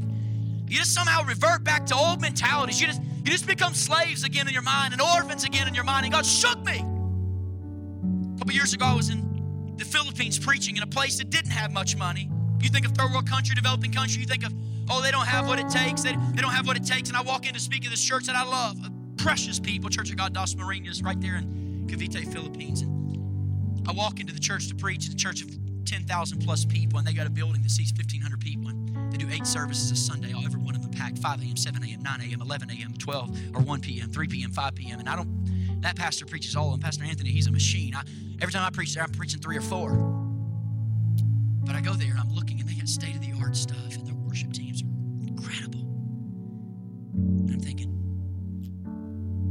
You just somehow revert back to old mentalities. You just, you just become slaves again in your mind and orphans again in your mind. And God shook me. A couple years ago, I was in the Philippines preaching in a place that didn't have much money. You think of third world country, developing country, you think of, oh, they don't have what it takes. They, they don't have what it takes. And I walk in to speak at this church that I love, precious people, Church of God Dasmariñas, right there in Cavite, Philippines. And I walk into the church to preach, a church of 10,000 plus people, and they got a building that seats 1,500 people. And they do eight services a Sunday, all every one of them packed 5 a.m., 7 a.m., 9 a.m., 11 a.m., 12 or 1 p.m., 3 p.m., 5 p.m. And I don't, that pastor preaches all of them. Pastor Anthony, he's a machine. I, every time I preach there, I'm preaching three or four. But I go there and I'm looking, and they got state of the art stuff, and their worship teams are incredible. And I'm thinking,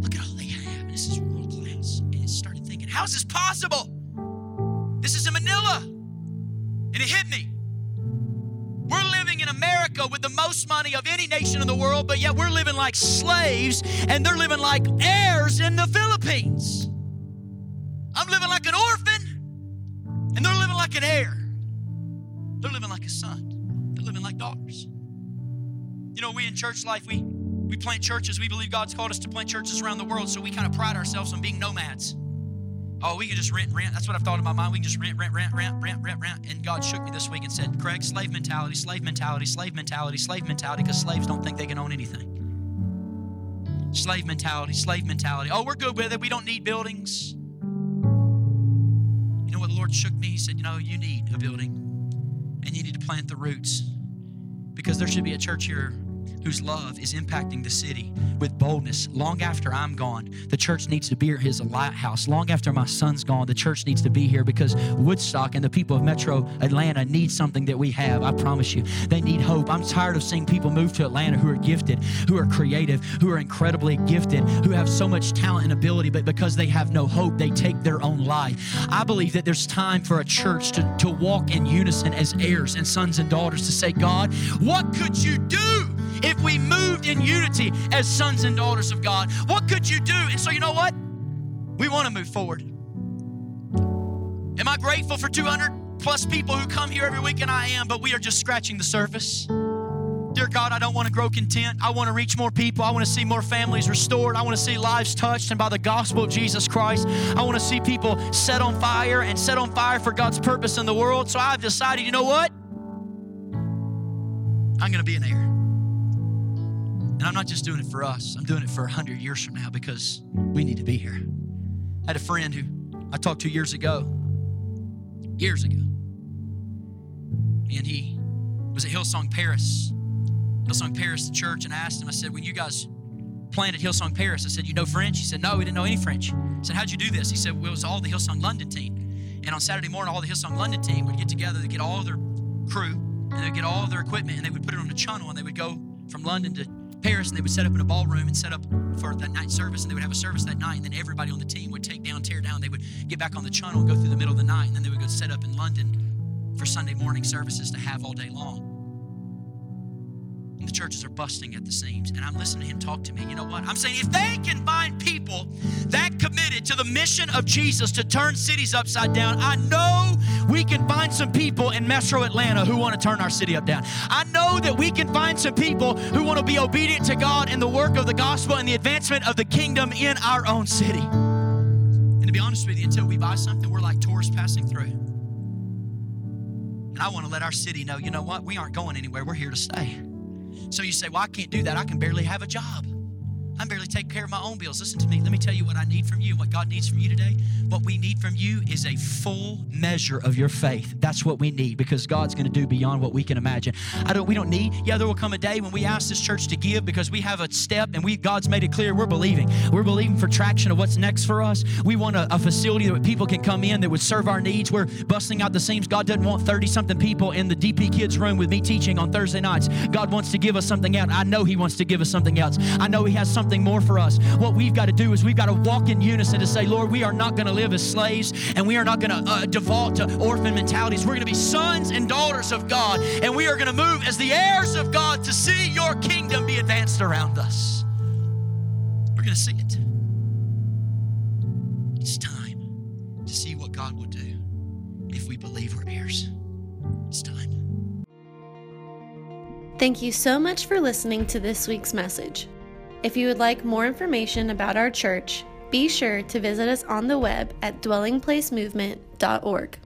look at all they have. And this is world class. And I started thinking, how is this possible? This is in Manila. And it hit me. We're living in America with the most money of any nation in the world, but yet we're living like slaves and they're living like heirs in the Philippines. I'm living like an orphan and they're living like an heir. They're living like a son. They're living like daughters. You know, we in church life, we we plant churches. We believe God's called us to plant churches around the world, so we kind of pride ourselves on being nomads. Oh, we can just rent, rent. That's what I've thought in my mind. We can just rent, rent, rent, rent, rent, rent, rent. And God shook me this week and said, Craig, slave mentality, slave mentality, slave mentality, slave mentality, because slaves don't think they can own anything. Slave mentality, slave mentality. Oh, we're good with it. We don't need buildings. You know what the Lord shook me? He said, You know, you need a building and you need to plant the roots because there should be a church here whose love is impacting the city with boldness. Long after I'm gone, the church needs to be here as a lighthouse. Long after my son's gone, the church needs to be here because Woodstock and the people of Metro Atlanta need something that we have. I promise you. They need hope. I'm tired of seeing people move to Atlanta who are gifted, who are creative, who are incredibly gifted, who have so much talent and ability, but because they have no hope, they take their own life. I believe that there's time for a church to, to walk in unison as heirs and sons and daughters to say, God, what could you do? If we moved in unity as sons and daughters of God? What could you do? And so, you know what? We want to move forward. Am I grateful for 200 plus people who come here every week? And I am, but we are just scratching the surface. Dear God, I don't want to grow content. I want to reach more people. I want to see more families restored. I want to see lives touched and by the gospel of Jesus Christ. I want to see people set on fire and set on fire for God's purpose in the world. So I've decided, you know what? I'm going to be an heir. And I'm not just doing it for us, I'm doing it for 100 years from now because we need to be here. I had a friend who I talked to years ago, years ago, and he was at Hillsong Paris, Hillsong Paris the church, and I asked him, I said, when you guys planted Hillsong Paris, I said, you know French? He said, no, we didn't know any French. I said, how'd you do this? He said, well, it was all the Hillsong London team. And on Saturday morning, all the Hillsong London team would get together they'd get all their crew, and they would get all their equipment, and they would put it on a channel, and they would go from London to Paris and they would set up in a ballroom and set up for that night service and they would have a service that night and then everybody on the team would take down, tear down. They would get back on the channel and go through the middle of the night and then they would go set up in London for Sunday morning services to have all day long. The churches are busting at the seams. And I'm listening to him talk to me. You know what? I'm saying if they can find people that committed to the mission of Jesus to turn cities upside down, I know we can find some people in Metro Atlanta who want to turn our city up down. I know that we can find some people who want to be obedient to God in the work of the gospel and the advancement of the kingdom in our own city. And to be honest with you, until we buy something, we're like tourists passing through. And I want to let our city know, you know what? We aren't going anywhere. We're here to stay. So you say, Well, I can't do that. I can barely have a job. I'm barely taking care of my own bills. Listen to me. Let me tell you what I need from you, what God needs from you today. What we need from you is a full measure of your faith. That's what we need because God's going to do beyond what we can imagine. I don't. We don't need. Yeah, there will come a day when we ask this church to give because we have a step and we God's made it clear we're believing. We're believing for traction of what's next for us. We want a, a facility that people can come in that would serve our needs. We're busting out the seams. God doesn't want 30 something people in the DP kids room with me teaching on Thursday nights. God wants to give us something else. I know He wants to give us something else. I know He has something something more for us. What we've got to do is we've got to walk in unison to say, Lord, we are not going to live as slaves and we are not going to uh, default to orphan mentalities. We're going to be sons and daughters of God and we are going to move as the heirs of God to see your kingdom be advanced around us. We're going to see it. It's time to see what God will do if we believe we're heirs. It's time. Thank you so much for listening to this week's message. If you would like more information about our church, be sure to visit us on the web at dwellingplacemovement.org.